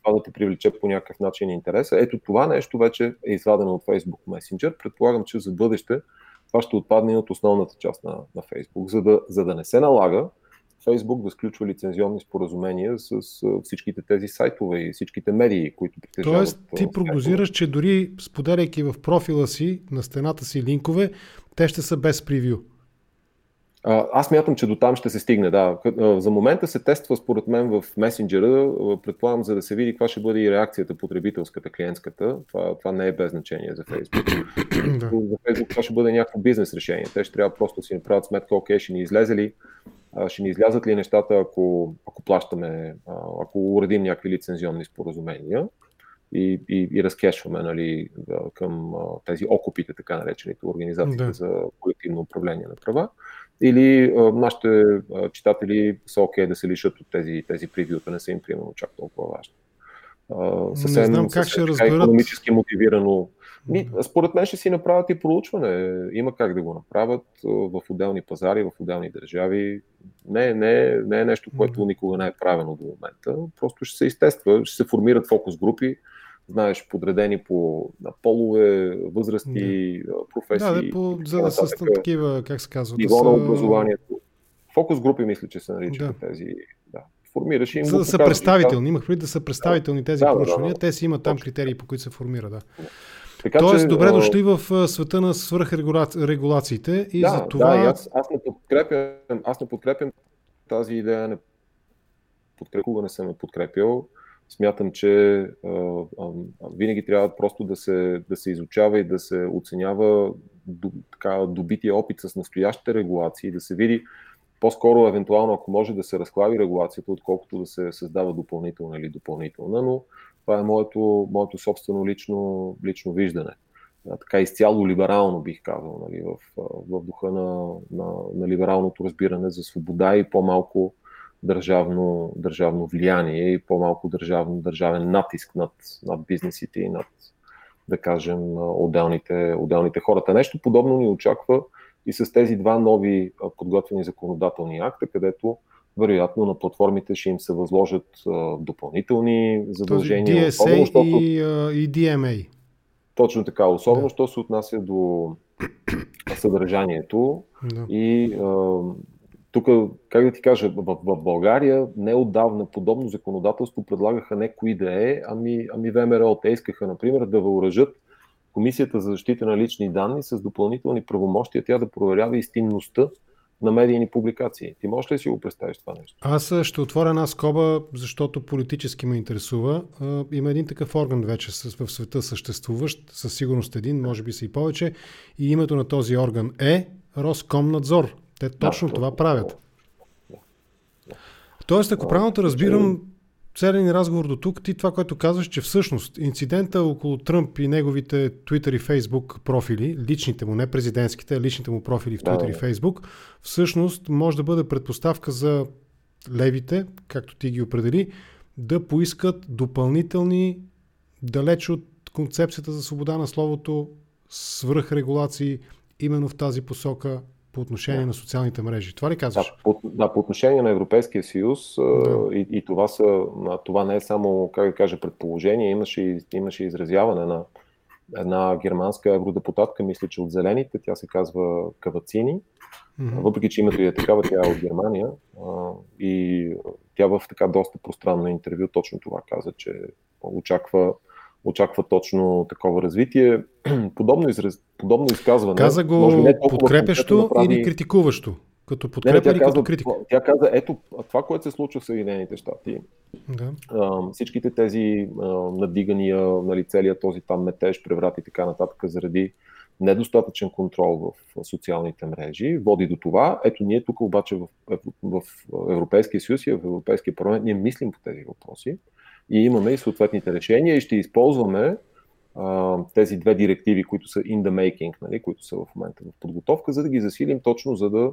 това да те привлече по някакъв начин интереса. Ето това нещо вече е извадено от Facebook Messenger. Предполагам, че за бъдеще това ще отпадне от основната част на, на Facebook, за да, за да не се налага Facebook да сключва лицензионни споразумения с всичките тези сайтове и всичките медии, които притежават. Тоест, ти прогнозираш, че дори споделяйки в профила си, на стената си линкове, те ще са без превю. Аз мятам, че до там ще се стигне, да. За момента се тества, според мен, в месенджера, предполагам, за да се види каква ще бъде и реакцията потребителската, клиентската. Това, това не е без значение за Facebook. *clears throat* за Facebook това ще бъде някакво бизнес решение. Те ще трябва просто да си направят сметка, окей, ще ни излезе ли, ще ни излязат ли нещата, ако, ако плащаме, ако уредим някакви лицензионни споразумения и, и, и разкешваме нали, към тези окупите, така наречените организациите да. за колективно управление на права или а, нашите а, читатели са окей okay да се лишат от тези, тези превюта, не са им примерно чак толкова важни. А, съвсем, не знам как съвсем, ще разберат. Економически мотивирано. Ми, според мен ще си направят и проучване. Има как да го направят в отделни пазари, в отделни държави. Не, не, не е нещо, което никога не е правено до момента. Просто ще се изтества, ще се формират фокус групи, знаеш, подредени по на полове, възрасти, да. професии. Да, по, за да са такива, как се казва. Ниво да на образованието. Фокус групи, мисля, че се наричат да. тези. Да. Формираш им. За да са представителни. Имах преди да са представителни тези да, проучвания. Да, да, да. Те си имат там критерии, по които се формира. Да. Така, Тоест, че, добре дошли в света на свръхрегулациите и да, за това... Да, аз, аз, не подкрепям, аз не подкрепям тази идея, не подкрепя, не съм я подкрепил смятам, че винаги трябва просто да се, да се изучава и да се оценява до, така, добития опит с настоящите регулации, да се види по-скоро, евентуално, ако може да се разклави регулацията, отколкото да се създава допълнителна или допълнителна, но това е моето, моето собствено лично, лично виждане. А, така изцяло либерално бих казал, нали, в, в духа на, на, на либералното разбиране за свобода и по-малко държавно, държавно влияние и по-малко държавно, държавен натиск над, над бизнесите и над, да кажем, отделните, отделните хората. Нещо подобно ни очаква и с тези два нови подготвени законодателни акта, където вероятно на платформите ще им се възложат допълнителни задължения. DSA защото, и, и DMA. Точно така, особено, да. що се отнася до съдържанието да. и тук, как да ти кажа, в, в България неотдавна подобно законодателство предлагаха не кои да е, ами, ами ВМРО. Те искаха, например, да въоръжат Комисията за защита на лични данни с допълнителни правомощия, тя да проверява истинността на медийни публикации. Ти можеш ли си го представиш това нещо? Аз ще отворя една скоба, защото политически ме интересува. Има един такъв орган вече в света съществуващ, със сигурност един, може би са и повече. И името на този орган е Роскомнадзор. Те точно да, това правят. Тоест, ако правилно те разбирам, целият ни разговор до тук, ти това, което казваш, че всъщност инцидента около Тръмп и неговите Twitter и Facebook профили, личните му, не президентските, а личните му профили в Twitter да, и Facebook, всъщност може да бъде предпоставка за левите, както ти ги определи, да поискат допълнителни, далеч от концепцията за свобода на словото, свръхрегулации именно в тази посока, по отношение да. на социалните мрежи. Това ли казваш? Да, по, да, по отношение на Европейския съюз да. и, и това, са, това не е само, как да кажа, предположение, имаше, имаше изразяване на, една германска евродепутатка, мисля, че от Зелените, тя се казва Кавацини. Mm-hmm. Въпреки, че името и е такава, тя е от Германия. И тя в така доста пространно интервю точно това каза, че очаква, очаква точно такова развитие. *clears throat* Подобно, израз, подобно изказване. Каза го може не подкрепящо направи... или критикуващо? Като подкрепа или като критика? Тя каза, ето това, което се случва в Съединените щати, да. всичките тези надигания, нали, целият този там метеж, преврат и така нататък, заради недостатъчен контрол в социалните мрежи, води до това. Ето ние тук обаче в, в Европейския съюз и в Европейския парламент ние мислим по тези въпроси и имаме и съответните решения и ще използваме а, тези две директиви, които са in the making, нали, които са в момента в подготовка, за да ги засилим точно за да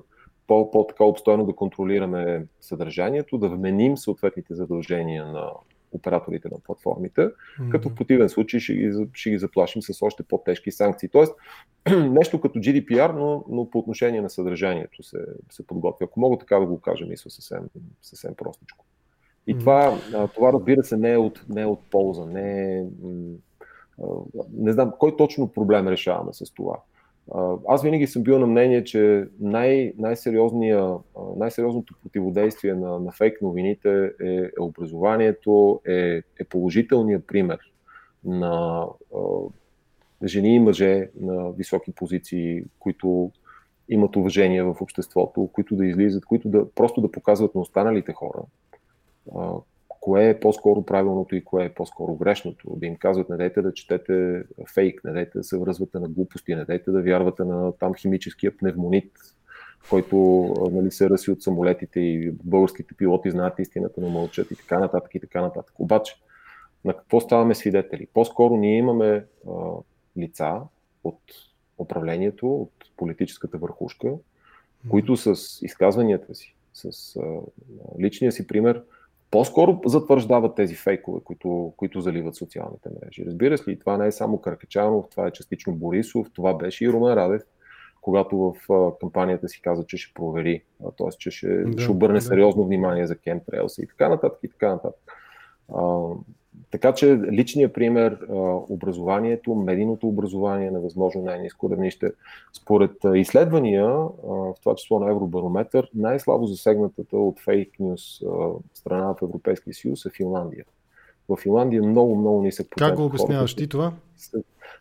по-така обстойно да контролираме съдържанието, да вменим съответните задължения на операторите на платформите, mm-hmm. като в противен случай ще ги, ще ги заплашим с още по-тежки санкции. Тоест, *clears throat* нещо като GDPR, но, но по отношение на съдържанието се, се подготвя. Ако мога така да го кажа, мисля съвсем, съвсем простичко. И това, това, разбира се, не е от, не е от полза. Не, е, не знам кой точно проблем решаваме с това. Аз винаги съм бил на мнение, че най- най-сериозното противодействие на, на фейк новините е, е образованието, е, е положителният пример на а, жени и мъже на високи позиции, които имат уважение в обществото, които да излизат, които да просто да показват на останалите хора а, кое е по-скоро правилното и кое е по-скоро грешното. Да им казват, не дайте да четете фейк, не дайте да се връзвате на глупости, не дайте да вярвате на там химическия пневмонит, който нали, се ръси от самолетите и българските пилоти знаят истината, но мълчат и така нататък и така нататък. Обаче, на какво ставаме свидетели? По-скоро ние имаме а, лица от управлението, от политическата върхушка, които с изказванията си, с а, личния си пример, по-скоро затвърждават тези фейкове, които, които заливат социалните мрежи. Разбира се, това не е само Каркачанов, това е частично Борисов, това беше и Румен Радев, когато в кампанията си каза, че ще провери, т.е. че ще, да, ще обърне да. сериозно внимание за Трелс и така нататък и така нататък. Така че личният пример, образованието, медийното образование на възможно най-низко равнище, според изследвания, в това число на Евробарометър, най-слабо засегнатата от фейк нюс страна в Европейския съюз е Финландия. В Финландия много, много нисък процент. Как го обясняваш ти това?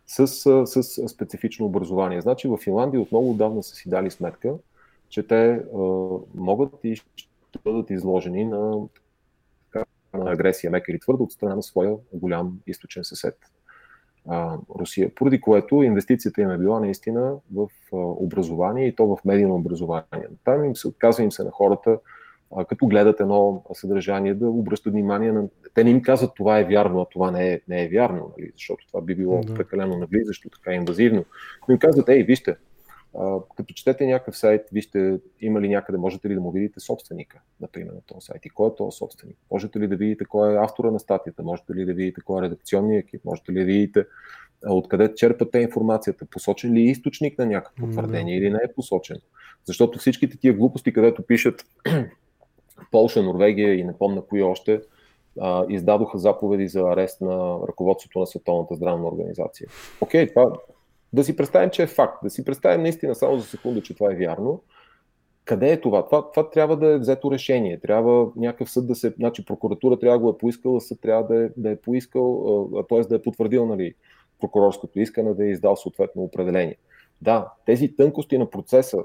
С, с, с, с специфично образование. Значи в Финландия от много отдавна са си дали сметка, че те а, могат и ще бъдат изложени на агресия, мека или твърда, от страна на своя голям източен съсед а, Русия. Поради което инвестицията им е била наистина в а, образование и то в медийно образование. Там им се отказва им се на хората, а, като гледат едно съдържание, да обръщат внимание на. Те не им казват това е вярно, а това не е, не е вярно, нали? защото това би било да. прекалено навлизащо, така инвазивно. Но им казват, ей, вижте, а, като четете някакъв сайт, вижте има ли някъде, можете ли да му видите собственика, например, на този сайт и кой е този собственик. Можете ли да видите кой е автора на статията, можете ли да видите кой е редакционният екип, можете ли да видите откъде черпате информацията, посочен ли е източник на някакво mm-hmm. твърдение или не е посочен. Защото всичките тия глупости, където пишат *clears throat* Полша, Норвегия и не помня кои още, издадоха заповеди за арест на ръководството на Световната здравна организация. Окей, това да си представим, че е факт, да си представим наистина само за секунда, че това е вярно. Къде е това? Това, това трябва да е взето решение. Трябва някакъв съд да се. Значи прокуратура трябва да го е поискала, съд трябва да е, да е поискал, т.е. да е потвърдил нали, прокурорското искане, да е издал съответно определение. Да, тези тънкости на процеса,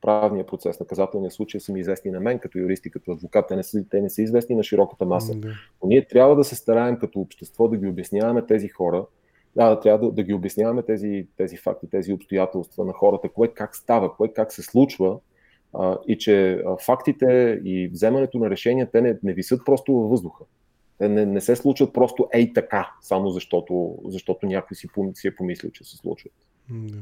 правния процес, наказателния случай са ми известни на мен като юрист и като адвокат. Те не са, те не са известни на широката маса. Но ние трябва да се стараем като общество да ги обясняваме тези хора, да, трябва да, да ги обясняваме тези, тези факти, тези обстоятелства на хората, кое как става, кое как се случва а, и че а, фактите и вземането на решения, те не, не висят просто във въздуха. Те не, не се случват просто ей така, само защото, защото някой си, си е помислил, че се случват. Да.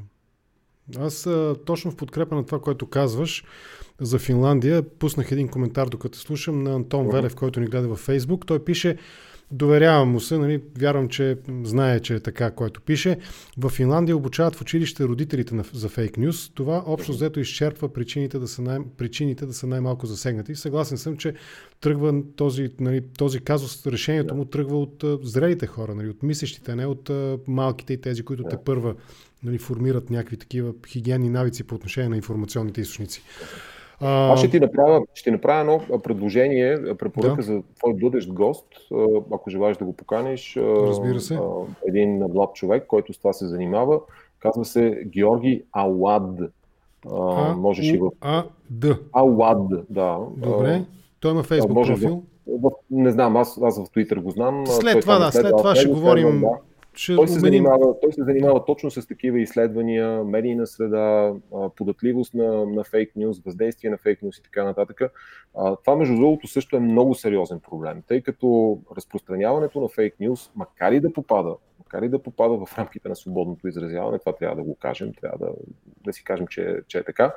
Аз точно в подкрепа на това, което казваш за Финландия, пуснах един коментар, докато слушам на Антон Велев, който ни гледа във Фейсбук. Той пише, доверявам му се, нали, вярвам, че знае, че е така, което пише. В Финландия обучават в училище родителите на, за фейк нюз. Това общо взето изчерпва причините да са, най, причините да са най-малко засегнати. Съгласен съм, че тръгва този, нали, този казус, решението му тръгва от зрелите хора, нали, от мислещите, не от малките и тези, които те първа нали, формират някакви такива хигиенни навици по отношение на информационните източници. А... Аз ще ти направя, ще направя едно предложение, препоръка да. за твой бъдещ гост, ако желаеш да го поканиш. Разбира се. Един млад човек, който с това се занимава. Казва се Георги Ауад. А, можеш и в... А, Д. Ауад, да. Добре. Той има фейсбук профил. Не знам, аз, аз в Twitter го знам. След това, да, след това ще говорим. Ще той, се занимава, той се занимава точно с такива изследвания, медийна среда, податливост на, на фейк нюз, въздействие на фейк нюз и така нататък. Това, между другото, също е много сериозен проблем, тъй като разпространяването на фейк нюз, макар и да попада, макар и да попада в рамките на свободното изразяване, това трябва да го кажем, трябва да, да си кажем, че, че е така,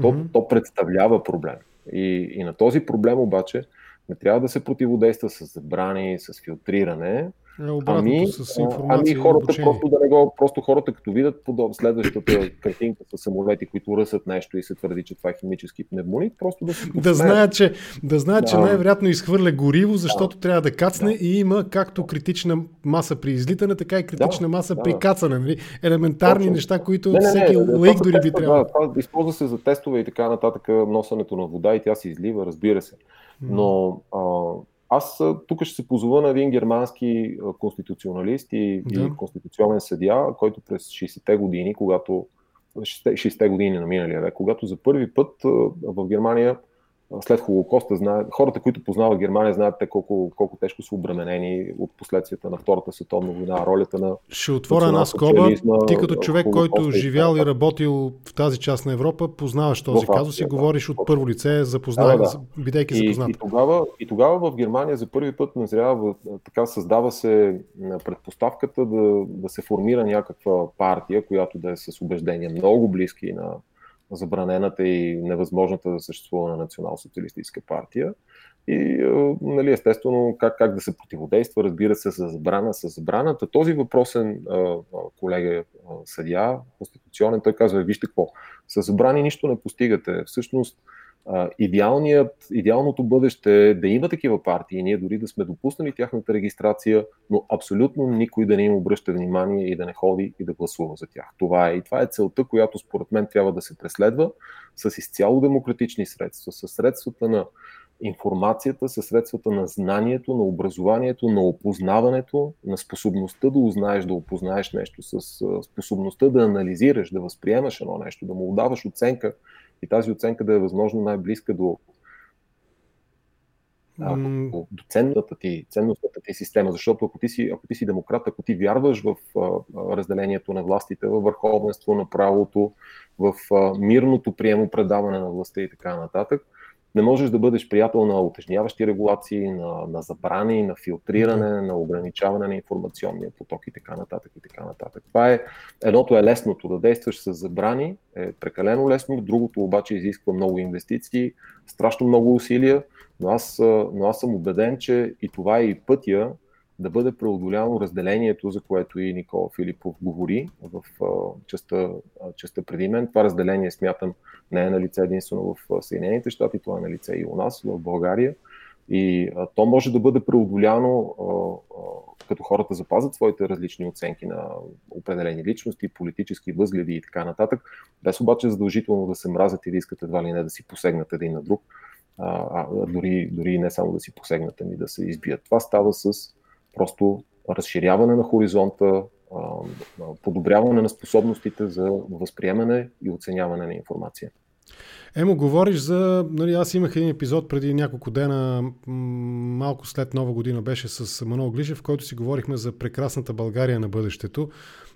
то, mm-hmm. то представлява проблем. И, и на този проблем обаче не трябва да се противодейства с забрани, с филтриране, е, ами, с ами хората просто да не го, просто хората като видят подоб, следващата *coughs* картинка с самолети, които ръсат нещо и се твърди, че това е химически пневмоник, просто да си да знаят, че, да знаят, да. че най-вероятно изхвърля гориво, защото да. трябва да кацне да. и има както критична маса при излитане, така и критична да. маса да. при кацане. Нали? Елементарни Точно. неща, които не, не, всеки лейк дори би трябвало. Да, това използва се за тестове и така нататък, носенето на вода и тя се излива, разбира се. Но а, аз тук ще се позова на един германски конституционалист и, да. и конституционен съдия, който през 60-те години, когато 60-те години на миналия век, когато за първи път в Германия след Холокоста, знае, хората, които познават Германия, знаят те колко, колко тежко са обременени от последствията на Втората световна война, ролята на. Ще отворя една скоба. Ти като човек, който живял и работил в тази част на Европа, познаваш този казус и говориш от първо лице, запознавай, да, да. бидейки запознат. И, и, тогава, и тогава в Германия за първи път назрява, така създава се предпоставката да, да се формира някаква партия, която да е с убеждения много близки на забранената и невъзможната да съществува на национал-социалистическа партия. И е, нали, естествено как, как да се противодейства, разбира се, с забрана, с забраната. Този въпросен е, колега съдия, конституционен, той казва, вижте какво, с забрани нищо не постигате. Всъщност, идеалното бъдеще е да има такива партии, ние дори да сме допуснали тяхната регистрация, но абсолютно никой да не им обръща внимание и да не ходи и да гласува за тях. Това е. И това е целта, която според мен трябва да се преследва с изцяло демократични средства, с средствата на информацията, с средствата на знанието, на образованието, на опознаването, на способността да узнаеш, да опознаеш нещо, с способността да анализираш, да възприемаш едно нещо, да му отдаваш оценка и тази оценка да е възможно най-близка до, а, до, до ценността, ти, ценностната ти система. Защото ако ти, си, ако ти си демократ, ако ти вярваш в а, разделението на властите, във върховенство на правото, в а, мирното приемо предаване на властта и така нататък, не можеш да бъдеш приятел на утежняващи регулации, на, на забрани, на филтриране, на ограничаване на информационния поток и така нататък. И така нататък. Това е, едното е лесното, да действаш с забрани, е прекалено лесно, другото обаче изисква много инвестиции, страшно много усилия, но аз, но аз съм убеден, че и това е и пътя да бъде преодоляно разделението, за което и Никола Филипов говори в частта, частта преди мен. Това разделение, смятам, не е на лице единствено в Съединените щати, това е на лице и у нас, в България. И то може да бъде преодоляно, като хората запазят своите различни оценки на определени личности, политически възгледи и така нататък, без обаче задължително да се мразят и да искат едва ли не да си посегнат един на друг, а, дори, дори не само да си посегнат, ами да се избият. Това става с просто разширяване на хоризонта, подобряване на способностите за възприемане и оценяване на информация. Емо, говориш за... Нали, аз имах един епизод преди няколко дена, малко след нова година беше с Манол Глижев, в който си говорихме за прекрасната България на бъдещето.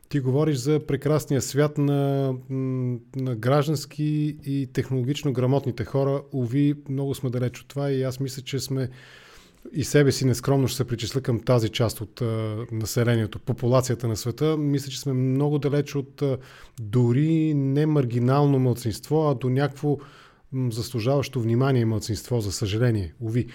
Ти говориш за прекрасния свят на, на граждански и технологично грамотните хора. Ови, много сме далеч от това и аз мисля, че сме и себе си нескромно ще се причисля към тази част от а, населението, популацията на света, мисля, че сме много далеч от а, дори не маргинално мълцинство, а до някакво заслужаващо внимание мълцинство, за съжаление. Уви.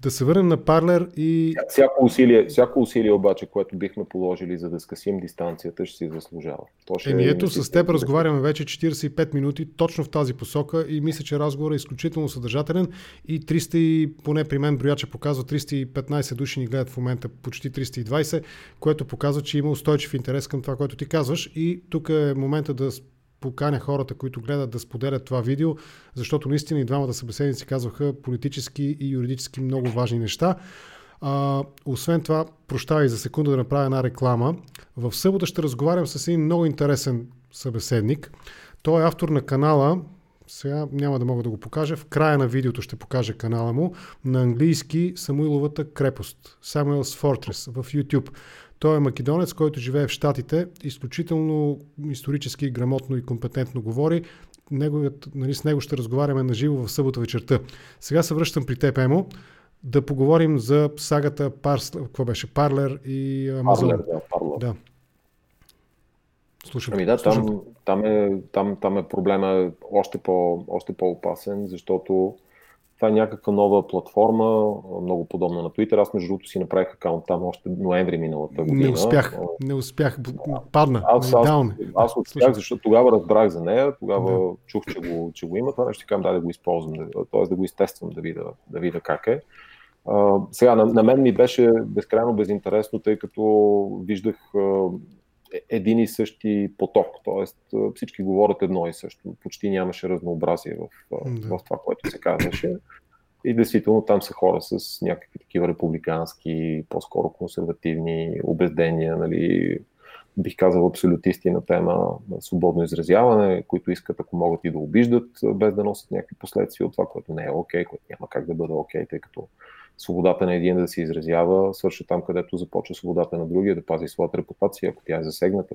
Да се върнем на Парлер и... Всяко усилие, всяко усилие обаче, което бихме положили за да скъсим дистанцията, ще си заслужава. То ще Еми ето, с теб разговаряме вече 45 минути точно в тази посока и мисля, че разговорът е изключително съдържателен и 300, поне при мен брояча показва 315 души ни гледат в момента, почти 320, което показва, че има устойчив интерес към това, което ти казваш и тук е момента да поканя хората, които гледат да споделят това видео, защото наистина и двамата събеседници казваха политически и юридически много важни неща. А, освен това, прощавай за секунда да направя една реклама. В събота ще разговарям с един много интересен събеседник. Той е автор на канала, сега няма да мога да го покажа, в края на видеото ще покажа канала му, на английски Самуиловата крепост, Samuel's Fortress в YouTube. Той е македонец, който живее в Штатите, изключително исторически грамотно и компетентно говори. Неговият, нали, с него ще разговаряме на живо в събота вечерта. Сега се връщам при теб, Емо, да поговорим за сагата Парс, какво беше, Парлер и Амазон. Парлер, да, Парлер. Да. Слушам. Ами да, там, там, е, там, там е проблема още, по, още по-опасен, защото това е някаква нова платформа, много подобна на Twitter. Аз между другото си направих акаунт там още ноември миналата година. Не успях, не успях, падна. Аз, аз, аз, аз успях, защото тогава разбрах за нея, тогава да. чух, че го, че го има това нещо, казвам да, да го използвам, т.е. да го изтествам, да видя, да видя как е. Uh, сега, на, на мен ми беше безкрайно безинтересно, тъй като виждах uh, един и същи поток, т.е. всички говорят едно и също. Почти нямаше разнообразие в, да. в това, което се казваше. И действително там са хора с някакви такива републикански, по-скоро консервативни убеждения, нали, бих казал абсолютисти на тема на свободно изразяване, които искат, ако могат и да обиждат, без да носят някакви последствия от това, което не е окей, okay, което няма как да бъде окей, okay, тъй като свободата на един да се изразява свърши там, където започва свободата на другия да пази своята репутация, ако тя е засегната,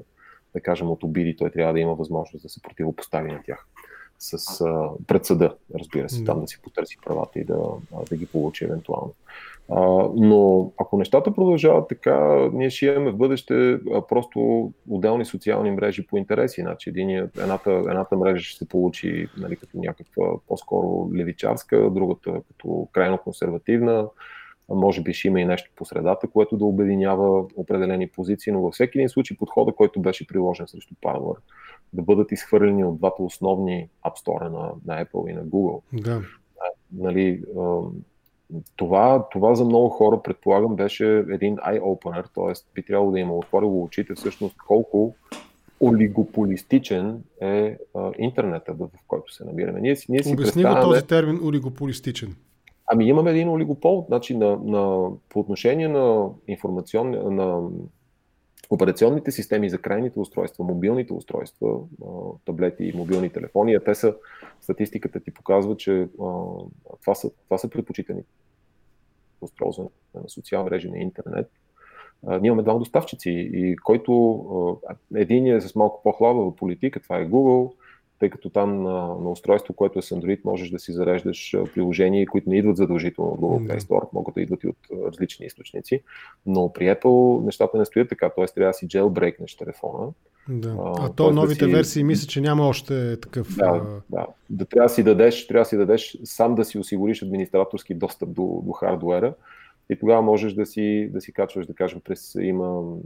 да кажем от обиди, той трябва да има възможност да се противопостави на тях с а, пред съда, разбира се, там да си потърси правата и да, да ги получи евентуално. А, но ако нещата продължават така, ние ще имаме в бъдеще просто отделни социални мрежи по интереси. Значи едната, едната мрежа ще се получи нали, като някаква по-скоро левичарска, другата като крайно консервативна. Може би ще има и нещо по средата, което да обединява определени позиции, но във всеки един случай подхода, който беше приложен срещу Parler, да бъдат изхвърлени от двата основни Store на, на Apple и на Google. Да. Нали, това, това за много хора, предполагам, беше един eye-opener, т.е. би трябвало да има отворило очите всъщност колко олигополистичен е а, интернета, в, който се намираме. Ние, ние си Обясни го този термин олигополистичен. Ами имаме един олигопол, значи на, на, по отношение на информационни, на операционните системи за крайните устройства, мобилните устройства, таблети и мобилни телефони, а те са, статистиката ти показва, че това са, това са предпочитани устройства на социални мрежи на интернет. Ние имаме два доставчици и който един е с малко по-хлабава политика, това е Google, тъй като там на, на устройство, което е с Android, можеш да си зареждаш приложения, които не идват задължително от Google Play Store, могат да идват и от различни източници, но при Apple нещата не стоят така, т.е. трябва да си jailbreakнеш телефона. Да. А, а то новите да си... версии мисля, че няма още такъв. Да, да. да трябва да си дадеш, трябва да си дадеш сам да си осигуриш администраторски достъп до, до хардуера и тогава можеш да си, да си качваш, да кажем, през има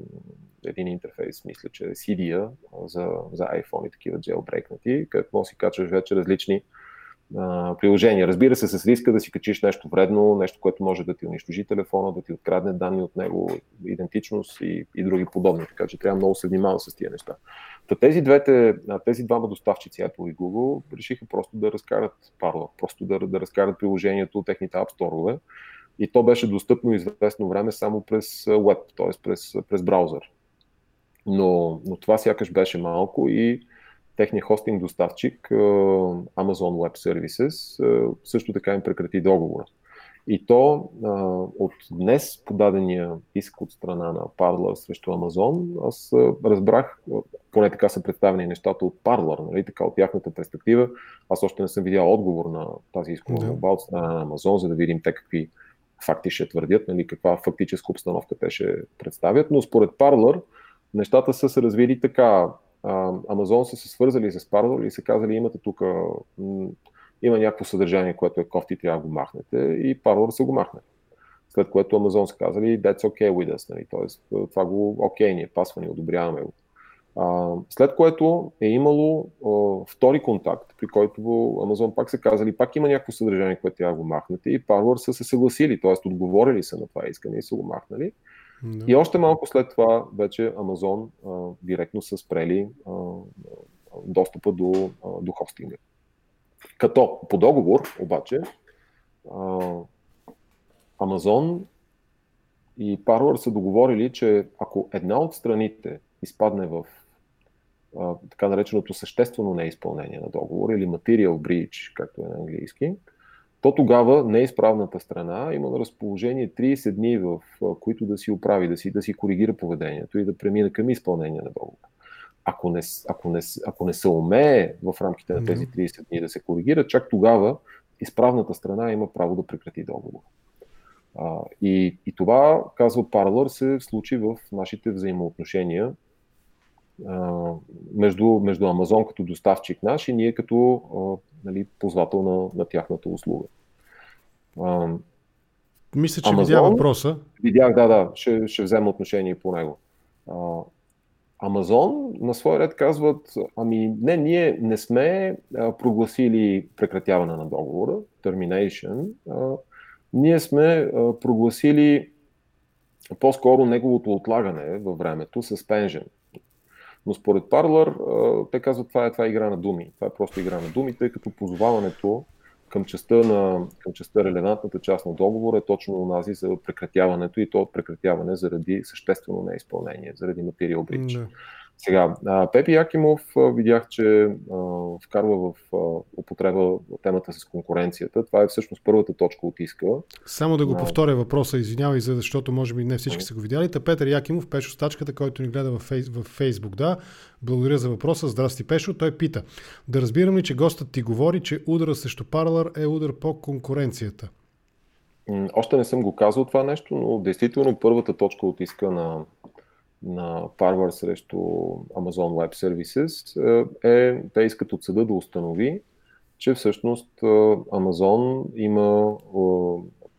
един интерфейс, мисля, че е CDA за, за iPhone и такива jailbreakнати, където може си качваш вече различни а, приложения. Разбира се, с риска да си качиш нещо вредно, нещо, което може да ти унищожи телефона, да ти открадне данни от него, идентичност и, и други подобни. Така че трябва много се внимава с тия неща. Та тези, двете, тези двама доставчици, Apple и Google, решиха просто да разкарат парла, просто да, да разкарат приложението от техните App Store и то беше достъпно известно време само през веб, т.е. През, през браузър. Но, но това сякаш беше малко и техният хостинг доставчик Amazon Web Services също така им прекрати договора. И то от днес подадения иск от страна на Parler срещу Amazon, аз разбрах, поне така са представени нещата от Parler, нали, така от тяхната перспектива. Аз още не съм видял отговор на тази искова молба от страна на Amazon, за да видим те какви факти ще твърдят, нали, каква фактическа обстановка те ще представят, но според Parler нещата са се развили така. Амазон са се свързали с Parler и са казали, имате тук, има някакво съдържание, което е кофти, трябва да го махнете и Parler са го махне. След което Amazon са казали, that's okay with us, нали? Тоест, това го окей, okay, ние пасва, ни одобряваме го. След което е имало втори контакт, при който Amazon пак са казали, пак има някакво съдържание, което трябва да го махнете и Parler са се съгласили, т.е. отговорили са на това искане и са го махнали. No. И още малко след това вече Amazon а, директно са спрели а, достъпа до, а, до хостинга. Като по договор обаче а, Amazon и Parler са договорили, че ако една от страните изпадне в така нареченото съществено неизпълнение на договор или material breach, както е на английски, то тогава неизправната страна има на разположение 30 дни, в които да си оправи, да си, да си коригира поведението и да премине към изпълнение на договор. Ако не, ако, не, ако не се умее в рамките на тези 30 дни да се коригира, чак тогава изправната страна има право да прекрати договор. А, и, и това, казва Parler, се случи в нашите взаимоотношения между, между Амазон като доставчик наш и ние като а, нали, ползвател на, на тяхната услуга. А, Мисля, че Amazon, видя въпроса. Видях, да, да, ще, ще взема отношение по него. А, Амазон на свой ред казват, ами не, ние не сме а, прогласили прекратяване на договора, termination, а, ние сме а, прогласили по-скоро неговото отлагане във времето, suspension. Но според Parler, те казват, това е, това е игра на думи. Това е просто игра на думи, тъй като позоваването към частта, на, към частта релевантната част на договора е точно онази за прекратяването и то прекратяване заради съществено неизпълнение, заради материал брич. Сега, Пепи Якимов видях, че вкарва в употреба темата с конкуренцията. Това е всъщност първата точка от иска. Само да го повторя въпроса, извинявай, за защото може би не всички са го видяли. Та Петър Якимов, Пешо Стачката, който ни гледа в, фейс, Фейсбук. Да, благодаря за въпроса. Здрасти, Пешо. Той пита. Да разбирам ли, че гостът ти говори, че удара срещу Parallel е удар по конкуренцията? Още не съм го казал това нещо, но действително първата точка от иска на на Parler срещу Amazon Web Services е, те искат от съда да установи, че всъщност Amazon има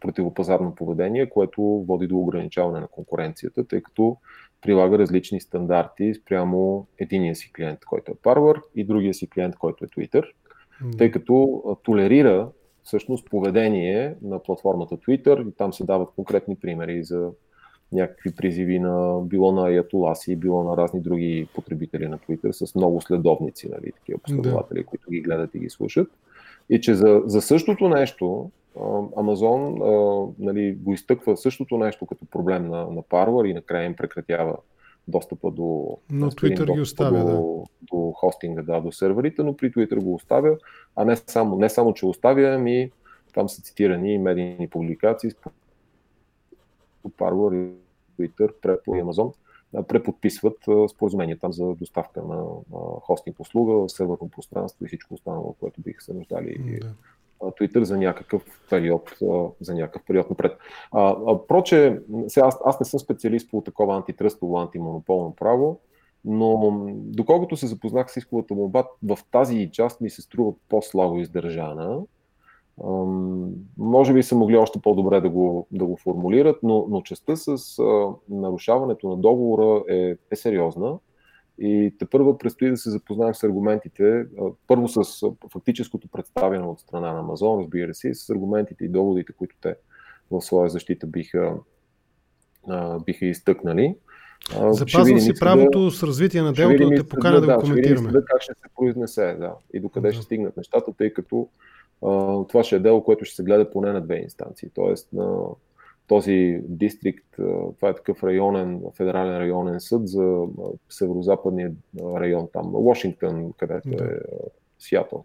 противопазарно поведение, което води до ограничаване на конкуренцията, тъй като прилага различни стандарти спрямо единия си клиент, който е Parler, и другия си клиент, който е Twitter, тъй като толерира всъщност поведение на платформата Twitter и там се дават конкретни примери за някакви призиви на било на Аятоласи, било на разни други потребители на Twitter с много следовници, нали, такива последователи, да. които ги гледат и ги слушат. И че за, за същото нещо Амазон нали, го изтъква същото нещо като проблем на, на Parler и накрая им прекратява достъпа до, но Twitter ги оставя, до, да. до хостинга, да, до серверите, но при Twitter го оставя, а не само, не само че оставя, ами там са цитирани медийни публикации, Parler Twitter, Preppo и Amazon преподписват споразумения там за доставка на хостинг услуга, серверно пространство и всичко останало, което биха се нуждали да. Twitter за някакъв период, за някакъв период напред. А, а, проче, сега аз, аз не съм специалист по такова антитръстово, антимонополно право, но доколкото се запознах с исковата молба, в тази част ми се струва по-слабо издържана може би са могли още по-добре да го, да го формулират, но, но частта с а, нарушаването на договора е, е сериозна и те първо предстои да се запознаем с аргументите, първо с фактическото представяне от страна на Амазон, разбира се, и с аргументите и доводите, които те в своя защита биха, биха изтъкнали. Запазвам си правото да, с развитие на делото да те поканя да, да, го коментираме. Да, как ще се произнесе да, и докъде да. ще стигнат нещата, тъй като това ще е дело, което ще се гледа поне на две инстанции. Тоест на този дистрикт, това е такъв районен, федерален районен съд за северо-западния район там, Вашингтон, където да. е Сиатъл.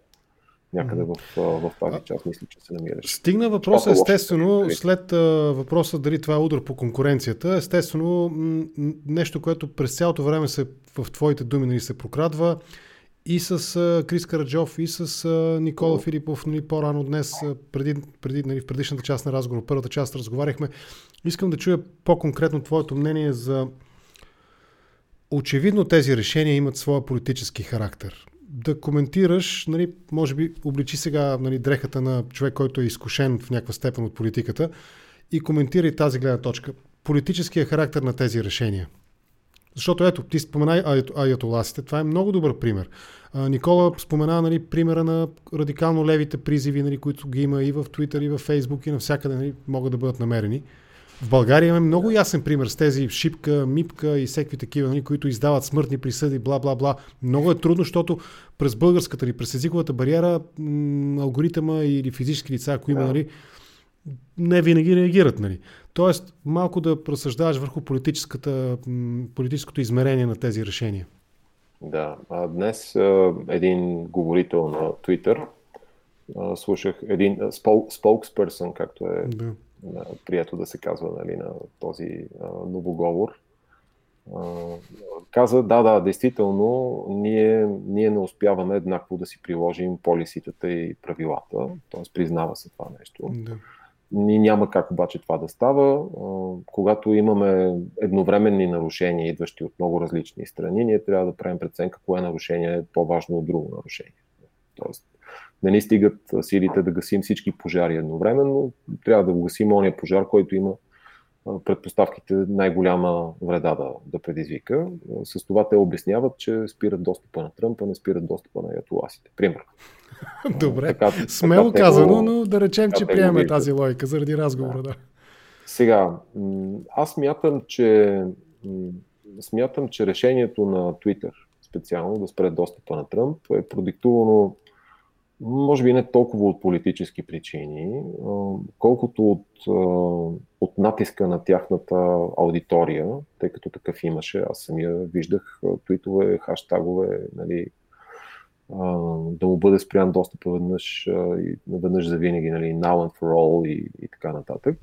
Някъде в, в тази част, мисля, че се намираш. Стигна въпроса, естествено, след въпроса дали това е удар по конкуренцията, естествено, нещо, което през цялото време се, в твоите думи нали, се прокрадва, и с uh, Крис Караджов, и с uh, Никола Филипов, нали, по-рано днес, преди, преди, нали, в предишната част на разговор, първата част разговаряхме. Искам да чуя по-конкретно твоето мнение за... Очевидно тези решения имат своя политически характер. Да коментираш, нали, може би обличи сега нали, дрехата на човек, който е изкушен в някаква степен от политиката и коментирай тази гледна точка. Политическия характер на тези решения. Защото ето, ти спомена аятоласите, това е много добър пример. А, Никола спомена нали, примера на радикално левите призиви, нали, които ги има и в Twitter, и в Facebook, и навсякъде нали, могат да бъдат намерени. В България имаме много ясен пример с тези шипка, мипка и всеки такива, нали, които издават смъртни присъди, бла-бла-бла. Много е трудно, защото през българската или през езиковата бариера м- алгоритъма или физически лица, ако има, нали, не винаги реагират. Нали. Тоест, малко да разсъждаваш върху политическото измерение на тези решения. Да, а днес един говорител на Twitter, слушах един спокспърсън, както е да. прието да се казва нали, на този новоговор, каза, да, да, действително, ние, ние не успяваме еднакво да си приложим полиситата и правилата, т.е. признава се това нещо. Да. Ни няма как обаче това да става. Когато имаме едновременни нарушения, идващи от много различни страни, ние трябва да правим преценка кое нарушение е по-важно от друго нарушение. Тоест, не ни стигат силите да гасим всички пожари едновременно, трябва да гасим ония пожар, който има предпоставките най-голяма вреда да, да предизвика. С това те обясняват, че спират достъпа на Тръмпа, не спират достъпа на ятоласите. Примерно. *laughs* Добре, така, смело така, казано, но да речем, че приемаме тази логика заради разговора. Да. да. Сега, аз смятам, че смятам, че решението на Twitter специално да спре достъпа на Тръмп е продиктувано може би не толкова от политически причини, колкото от, от натиска на тяхната аудитория, тъй като такъв имаше. Аз самия виждах твитове, хаштагове, нали, да му бъде спрян достъпа веднъж веднъж за винаги, нали, now and for all и, и така нататък.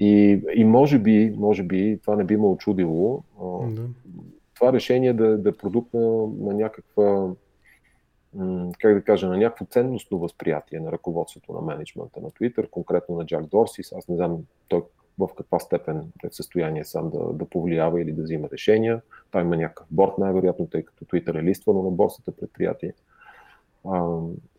И, и може би, може би, това не би ме очудило, да. това решение да, да е продукт на, на някаква как да кажа, на някакво ценностно възприятие на ръководството на менеджмента на Twitter, конкретно на Джак Дорсис. Аз не знам той в каква степен е в състояние сам да, да повлиява или да взима решения. Той има някакъв борт, най-вероятно, тъй като Twitter е листвано на борсата предприятие.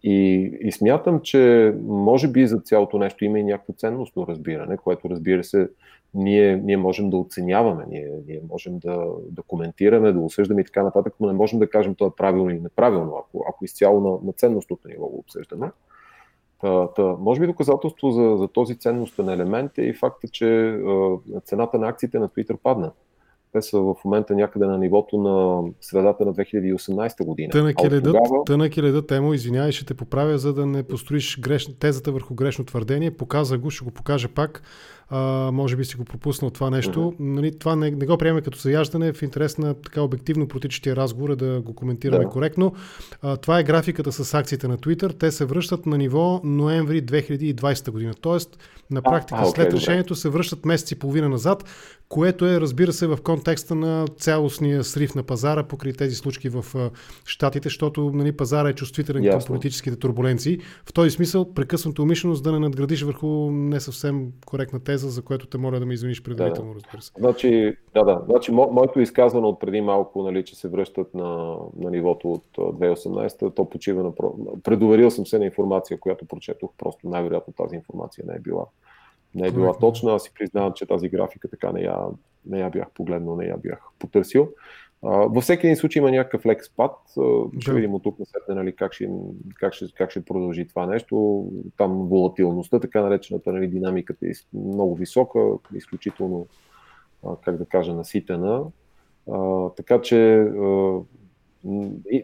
И, и смятам, че може би за цялото нещо има и някакво ценностно разбиране, което разбира се ние, ние можем да оценяваме, ние, ние можем да, да коментираме, да осъждаме и така нататък, но не можем да кажем това е правилно или неправилно, ако, ако изцяло на, на ценностното ниво го обсъждаме. Та, та, може би доказателство за, за този ценностен елемент е и факта, че а, цената на акциите на Twitter падна. Те са в момента някъде на нивото на средата на 2018 година. Тънък е ледът, тогава... тънък е ледът, Емо, извинявай, ще те поправя, за да не построиш греш... тезата върху грешно твърдение. Показа го, ще го покажа пак а, може би си го пропуснал това нещо. Mm-hmm. Нали, това не, не го приеме като заяждане, в интерес на така обективно протичащия разговор, да го коментираме да. коректно. А, това е графиката с акциите на Twitter. Те се връщат на ниво ноември 2020 година. Тоест, на практика, а, а, след okay, решението добре. се връщат месец и половина назад, което е, разбира се, в контекста на цялостния срив на пазара, покри тези случки в Штатите, защото нали, пазара е чувствителен Ясно. към политическите турбуленции. В този смисъл, прекъсването умишленост да не надградиш върху не съвсем коректна теза теза, за което те моля да ме извиниш предварително, да, разбира се. Значи, да, да. Значи, мо, моето изказване от преди малко, нали, че се връщат на, на нивото от 2018, то почива на... Предоверил съм се на информация, която прочетох, просто най-вероятно тази информация не е била не е била точна. Аз си признавам, че тази графика така не я, не я бях погледнал, не я бях потърсил. Във всеки един случай има някакъв лек спад. Ще видим от тук на нали, как, ще, как, ще, как ще продължи това нещо. Там волатилността, така наречената нали, динамиката е много висока, изключително, как да кажа, наситена. така че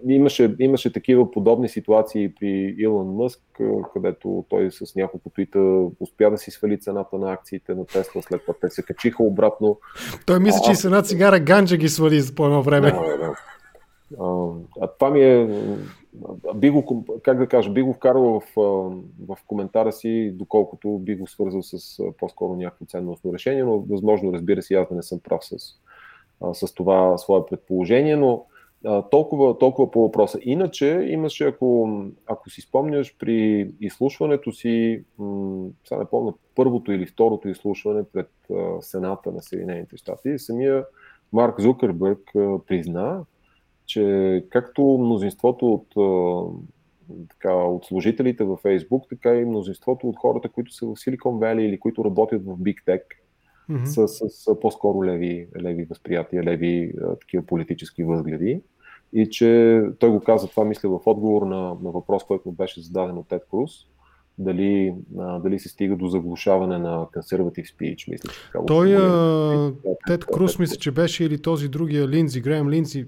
Имаше, имаше такива подобни ситуации при Илон Мъск, където той с няколко твита успя да си свали цената на акциите на Тесла, след това те се качиха обратно. Той мисля, че и с една цигара ганджа ги свали за по едно време. Да, да. А, а това ми е, би го, как да кажа, би го вкарал в, в коментара си, доколкото би го свързал с по-скоро някакво ценностно решение, но възможно, разбира се, аз да не съм прав с, с това свое предположение, но толкова, толкова по въпроса. Иначе имаше, ако, ако си спомняш, при изслушването си, м- сега не помня, първото или второто изслушване пред а, Сената на Съединените щати, самия Марк Зукърбърг а, призна, че както мнозинството от, а, така, от служителите във Facebook, така и мнозинството от хората, които са в Silicon Valley или които работят в Big Tech, mm-hmm. с, с по-скоро леви, леви възприятия, леви такива политически възгледи. И че той го каза това, мисля, в отговор на, на въпрос, който беше зададен от Тед Круз дали, а, дали се стига до заглушаване на консерватив спич, мисля, че така. Той, а, Тед Круз, мисля, че беше или този другия Линдзи, Греем Линдзи,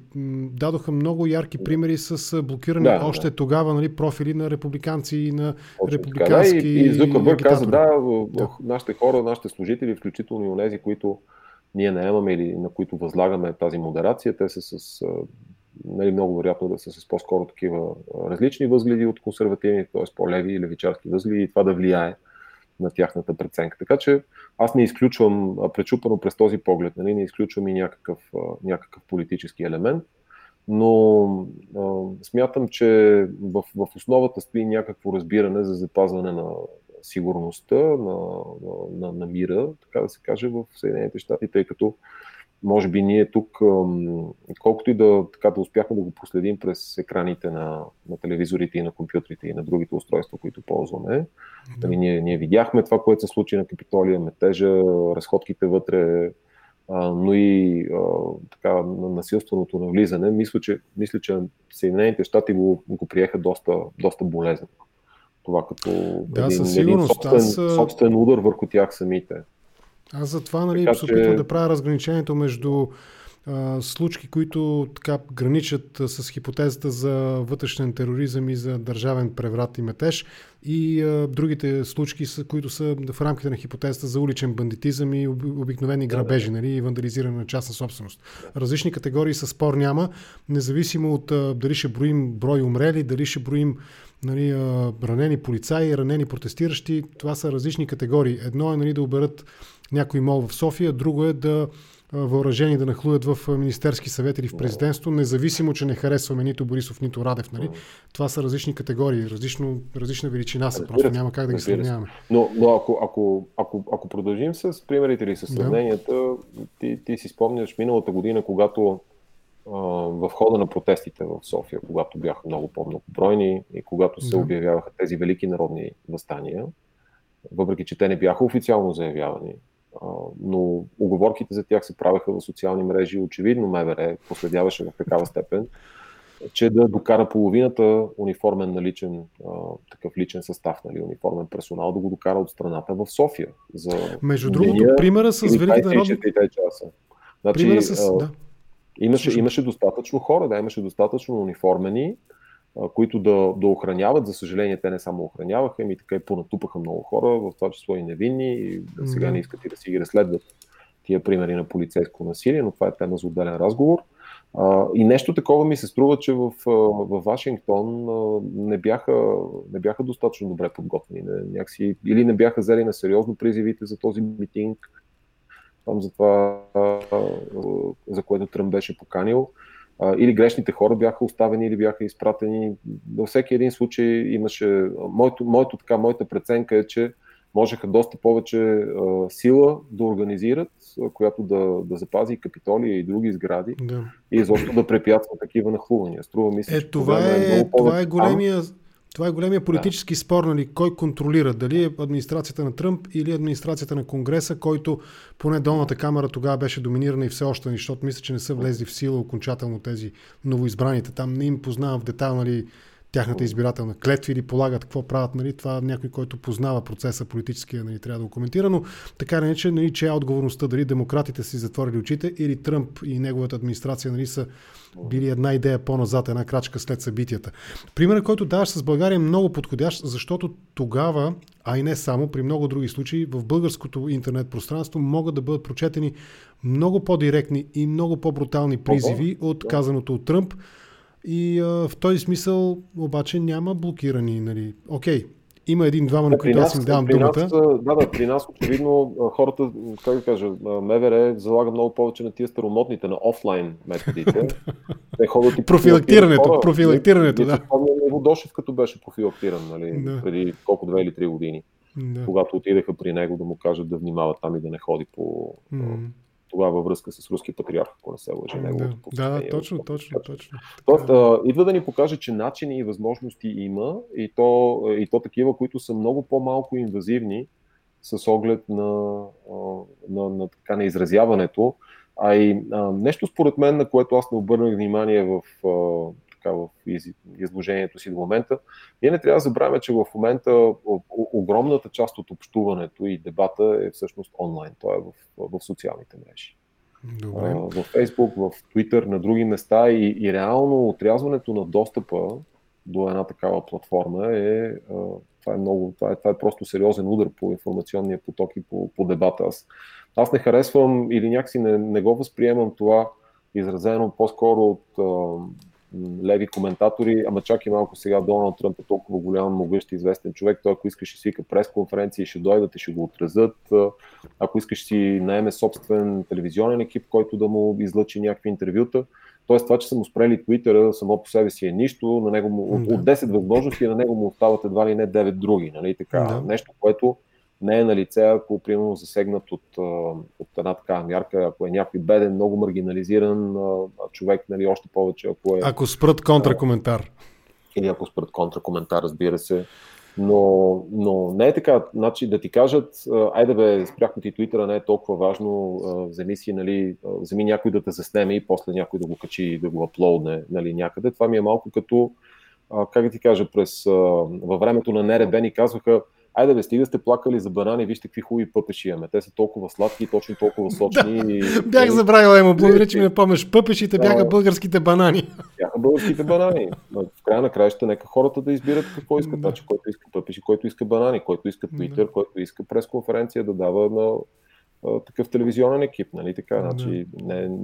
дадоха много ярки примери с блокиране да, още да. тогава нали, профили на републиканци и на Точно републикански така, да, И, и Зукърбърг каза, да, да, нашите хора, нашите служители, включително и онези, които ние наемаме или на които възлагаме тази модерация, те са с нали, много вероятно да са с по-скоро такива различни възгледи от консервативни, т.е. по-леви и левичарски възгледи и това да влияе на тяхната преценка. Така че аз не изключвам, пречупано през този поглед, нали, не изключвам и някакъв, някакъв политически елемент, но а, смятам, че в, в основата стои някакво разбиране за запазване на сигурността, на, на, на, на мира, така да се каже, в Съединените щати, тъй като може би ние тук, колкото и да, така, да успяхме да го последим през екраните на, на телевизорите и на компютрите и на другите устройства, които ползваме, да. Нали, ние, ние видяхме това, което се случи на Капитолия, метежа, разходките вътре, а, но и а, така, на насилственото навлизане. Мисля, че, мисля, че Съединените щати го, го приеха доста, доста болезнено. Това като да, един, един собствен, Аз... собствен удар върху тях самите. Аз затова нали, така, се опитвам че... да правя разграничението между а, случки, които така граничат с хипотезата за вътрешен тероризъм и за държавен преврат и метеж и а, другите случки, които са в рамките на хипотезата за уличен бандитизъм и обикновени грабежи нали, и вандализиране на частна собственост. Различни категории със спор няма, независимо от а, дали ще броим брой умрели, дали ще броим нали, ранени полицаи, ранени протестиращи. Това са различни категории. Едно е нали, да оберат някой мол в София, друго е да въоръжени да нахлуят в Министерски съвет или в президентство, независимо, че не харесваме нито Борисов, нито Радев. Нали? Това са различни категории, различно, различна величина са, просто няма как да ги сравняваме. Но, но ако, ако, ако, ако продължим с примерите или с сравненията, да. ти, ти си спомняш миналата година, когато в хода на протестите в София, когато бяха много по-многобройни и когато се да. обявяваха тези велики народни възстания, въпреки че те не бяха официално заявявани, но оговорките за тях се правеха в социални мрежи. Очевидно МВР последяваше в такава степен, че да докара половината униформен наличен такъв личен състав, нали, униформен персонал, да го докара от страната в София. За Между другото, примера с Великите народни... Значи, примера с... Да. Имаше, имаше достатъчно хора, да, имаше достатъчно униформени, които да, да охраняват. За съжаление, те не само охраняваха, ами така и понатупаха много хора, в това число и невинни, и да сега не искат и да си ги разследват тия примери на полицейско насилие, но това е тема за отделен разговор. А, и нещо такова ми се струва, че в, в Вашингтон не бяха, не бяха достатъчно добре подготвени. Не, някакси, или не бяха взели на сериозно призивите за този митинг, там за това, за което Тръм беше поканил или грешните хора бяха оставени или бяха изпратени. Във всеки един случай имаше. Моето, моето, така, моята преценка е, че можеха доста повече а, сила да организират, а, която да, да запази Капитолия и други сгради да. и изобщо да препятства такива нахлувания. Струва ми се, е, това, е, е това е големия. Това е големия политически да. спор, нали, кой контролира, дали е администрацията на Тръмп или администрацията на Конгреса, който поне долната камера тогава беше доминирана и все още, защото мисля, че не са влезли в сила окончателно тези новоизбраните. Там не им познавам в детайл нали, тяхната избирателна клетва или полагат какво правят. Нали, това някой, който познава процеса политическия, нали, трябва да го коментира, но така не че, нали, че е отговорността дали демократите си затворили очите или Тръмп и неговата администрация нали, са били една идея по-назад, една крачка след събитията. Примерът, който даваш с България е много подходящ, защото тогава, а и не само, при много други случаи, в българското интернет пространство могат да бъдат прочетени много по-директни и много по-брутални призиви от казаното от Тръмп. И а, в този смисъл обаче няма блокирани. Нали. Окей, има един-двама, на които аз им давам думата. Нас, да, да, при нас очевидно хората, как да кажа, МВР залага много повече на тия старомотните, на офлайн методите. *laughs* Те ходят и профилактирането, хора. профилактирането, да. Иво Дошев, като беше профилактиран, нали, да. преди колко две или три години. Да. Когато отидаха при него да му кажат да внимава там и да не ходи по, mm. Тогава във връзка с руски патриарх, ако не се лъжа. Да, да, точно, точно, точно. Тоест, а, идва да ни покаже, че начини и възможности има и то, и то такива, които са много по-малко инвазивни с оглед на, на, на, така, на изразяването. А и а, нещо според мен, на което аз не обърнах внимание в, а, така, в изложението си до момента, ние не трябва да забравяме, че в момента огромната част от общуването и дебата е всъщност онлайн, то е в, в социалните мрежи. Добре. В Фейсбук, в Twitter, на други места и, и реално отрязването на достъпа до една такава платформа е, това е много, това е, това е просто сериозен удар по информационния поток и по, по дебата. Аз, аз не харесвам или някакси не, не го възприемам това изразено по-скоро от леви коментатори, ама чак и малко сега Доналд Тръмп е толкова голям, могъщ, известен човек, той ако искаш ще свика прес-конференции, ще дойдат и ще го отразят. Ако искаш си наеме собствен телевизионен екип, който да му излъчи някакви интервюта. Тоест това, че са му спрели Твитъра, само по себе си е нищо, на него му, да. от 10 възможности на него му остават едва ли не 9 други. Нали? Така, да. Нещо, което не е на лице, ако примерно засегнат от, от една такава мярка, ако е някой беден, много маргинализиран човек, нали, още повече, ако е... Ако спрат контракоментар. Или ако спрат контракоментар, разбира се. Но, но не е така. Значи да ти кажат, айде бе, спряхме ти Твитъра, не е толкова важно, вземи си, нали, вземи някой да те заснеме и после някой да го качи и да го аплоудне нали, някъде. Това ми е малко като, как да ти кажа, през, във времето на НРБ ни казваха, айде бе, стига сте плакали за банани, вижте какви хубави пъпеши имаме. Те са толкова сладки и точно толкова *laughs* сочни. да, и... Бях забравил, Емо, благодаря, че ми напомняш. Пъпешите бяха българските банани. Бяха българските банани. В края на краища, нека хората да избират какво искат. Значи, който иска пъпеши, който иска банани, който иска Twitter, който иска пресконференция да дава на такъв телевизионен екип, нали така? Значи, не, не,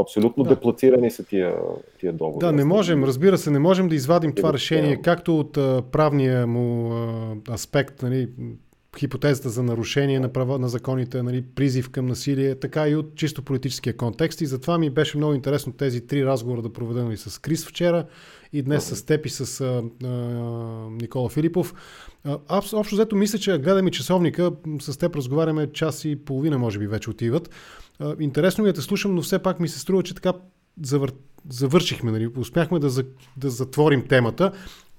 абсолютно да. деплацирани са тия, тия договори. Да, не можем, разбира се, не можем да извадим това решение, както от а, правния му а, аспект, нали, хипотезата за нарушение на права на законите, нали, призив към насилие, така и от чисто политическия контекст. И затова ми беше много интересно тези три разговора да проведем и с Крис вчера и днес с теб и с а, а, Никола Филипов. Аз общо взето мисля, че гледаме часовника, с теб разговаряме час и половина, може би вече отиват. А, интересно ми е да слушам, но все пак ми се струва, че така завър... завършихме, нали? успяхме да, за... да затворим темата.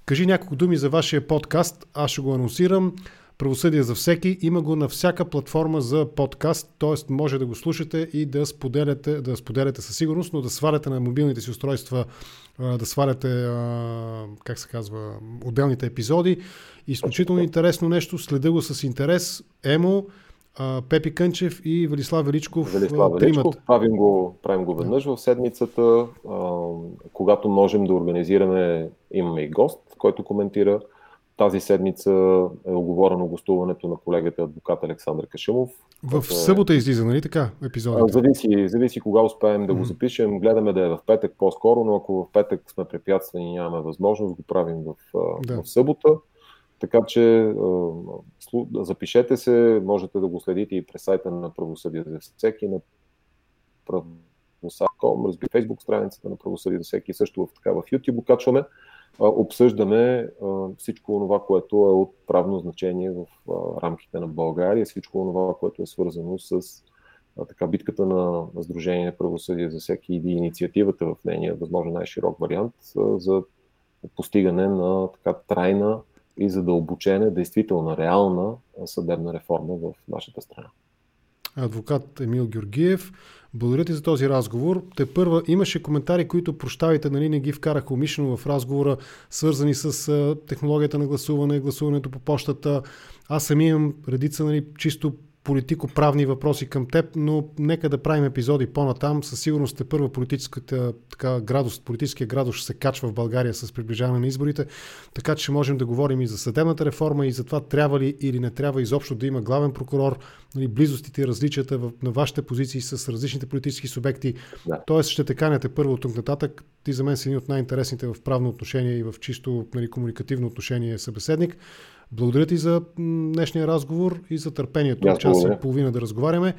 Кажи няколко думи за вашия подкаст, аз ще го анонсирам. Правосъдие за всеки. Има го на всяка платформа за подкаст, т.е. може да го слушате и да споделяте, да споделяте със сигурност, но да сваляте на мобилните си устройства, да сваляте, как се казва, отделните епизоди. Изключително интересно нещо, следа го с интерес. Емо, Пепи Кънчев и Велислав Величков. Велислав Величков, правим го, правим го веднъж в седмицата. Когато можем да организираме, имаме и гост, който коментира тази седмица е оговорено гостуването на колегата адвокат Александър Кашимов. В е... събота излиза, нали така, епизодът? Зависи, зависи кога успеем да го запишем. Гледаме да е в петък по-скоро, но ако в петък сме препятствани и нямаме възможност, го правим в, да. в събота. Така че запишете се, можете да го следите и през сайта на Правосъдие за всеки, на правосъдие.com, разбира Facebook страницата на Правосъдие за всеки, също в, така, в YouTube го качваме обсъждаме всичко това, което е от правно значение в рамките на България, всичко това, което е свързано с така, битката на, Сдружение на правосъдие за всеки и инициативата в нейния възможно най-широк вариант за постигане на така трайна и задълбочена, действително реална съдебна реформа в нашата страна адвокат Емил Георгиев. Благодаря ти за този разговор. Те първа имаше коментари, които, прощавайте, нали, не ги вкарах умишлено в разговора, свързани с технологията на гласуване, гласуването по почтата. Аз сами имам редица нали, чисто политико-правни въпроси към теб, но нека да правим епизоди по-натам. Със сигурност е първа политическата така, градус, политическия градус ще се качва в България с приближаване на изборите, така че можем да говорим и за съдебната реформа и за това трябва ли или не трябва изобщо да има главен прокурор, нали, близостите и различията в, на вашите позиции с различните политически субекти. Да. Тоест ще те каняте първо от тук нататък. Ти за мен си един от най-интересните в правно отношение и в чисто нали, комуникативно отношение събеседник. Благодаря ти за днешния разговор и за търпението. от час и половина да разговаряме.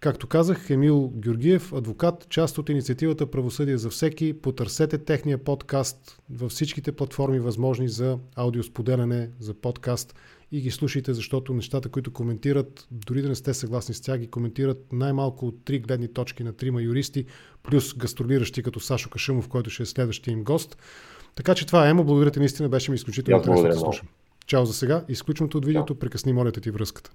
Както казах, Емил Георгиев, адвокат, част от инициативата Правосъдие за всеки. Потърсете техния подкаст във всичките платформи възможни за аудиосподеляне, за подкаст и ги слушайте, защото нещата, които коментират, дори да не сте съгласни с тях, ги коментират най-малко от три гледни точки на трима юристи, плюс гастролиращи като Сашо Кашимов, който ще е следващия им гост. Така че това е, Емо. Благодаря ти наистина, беше ми изключително интересно да слушам. Чао за сега. Изключното от видеото. Прекъсни, моля ти, връзката.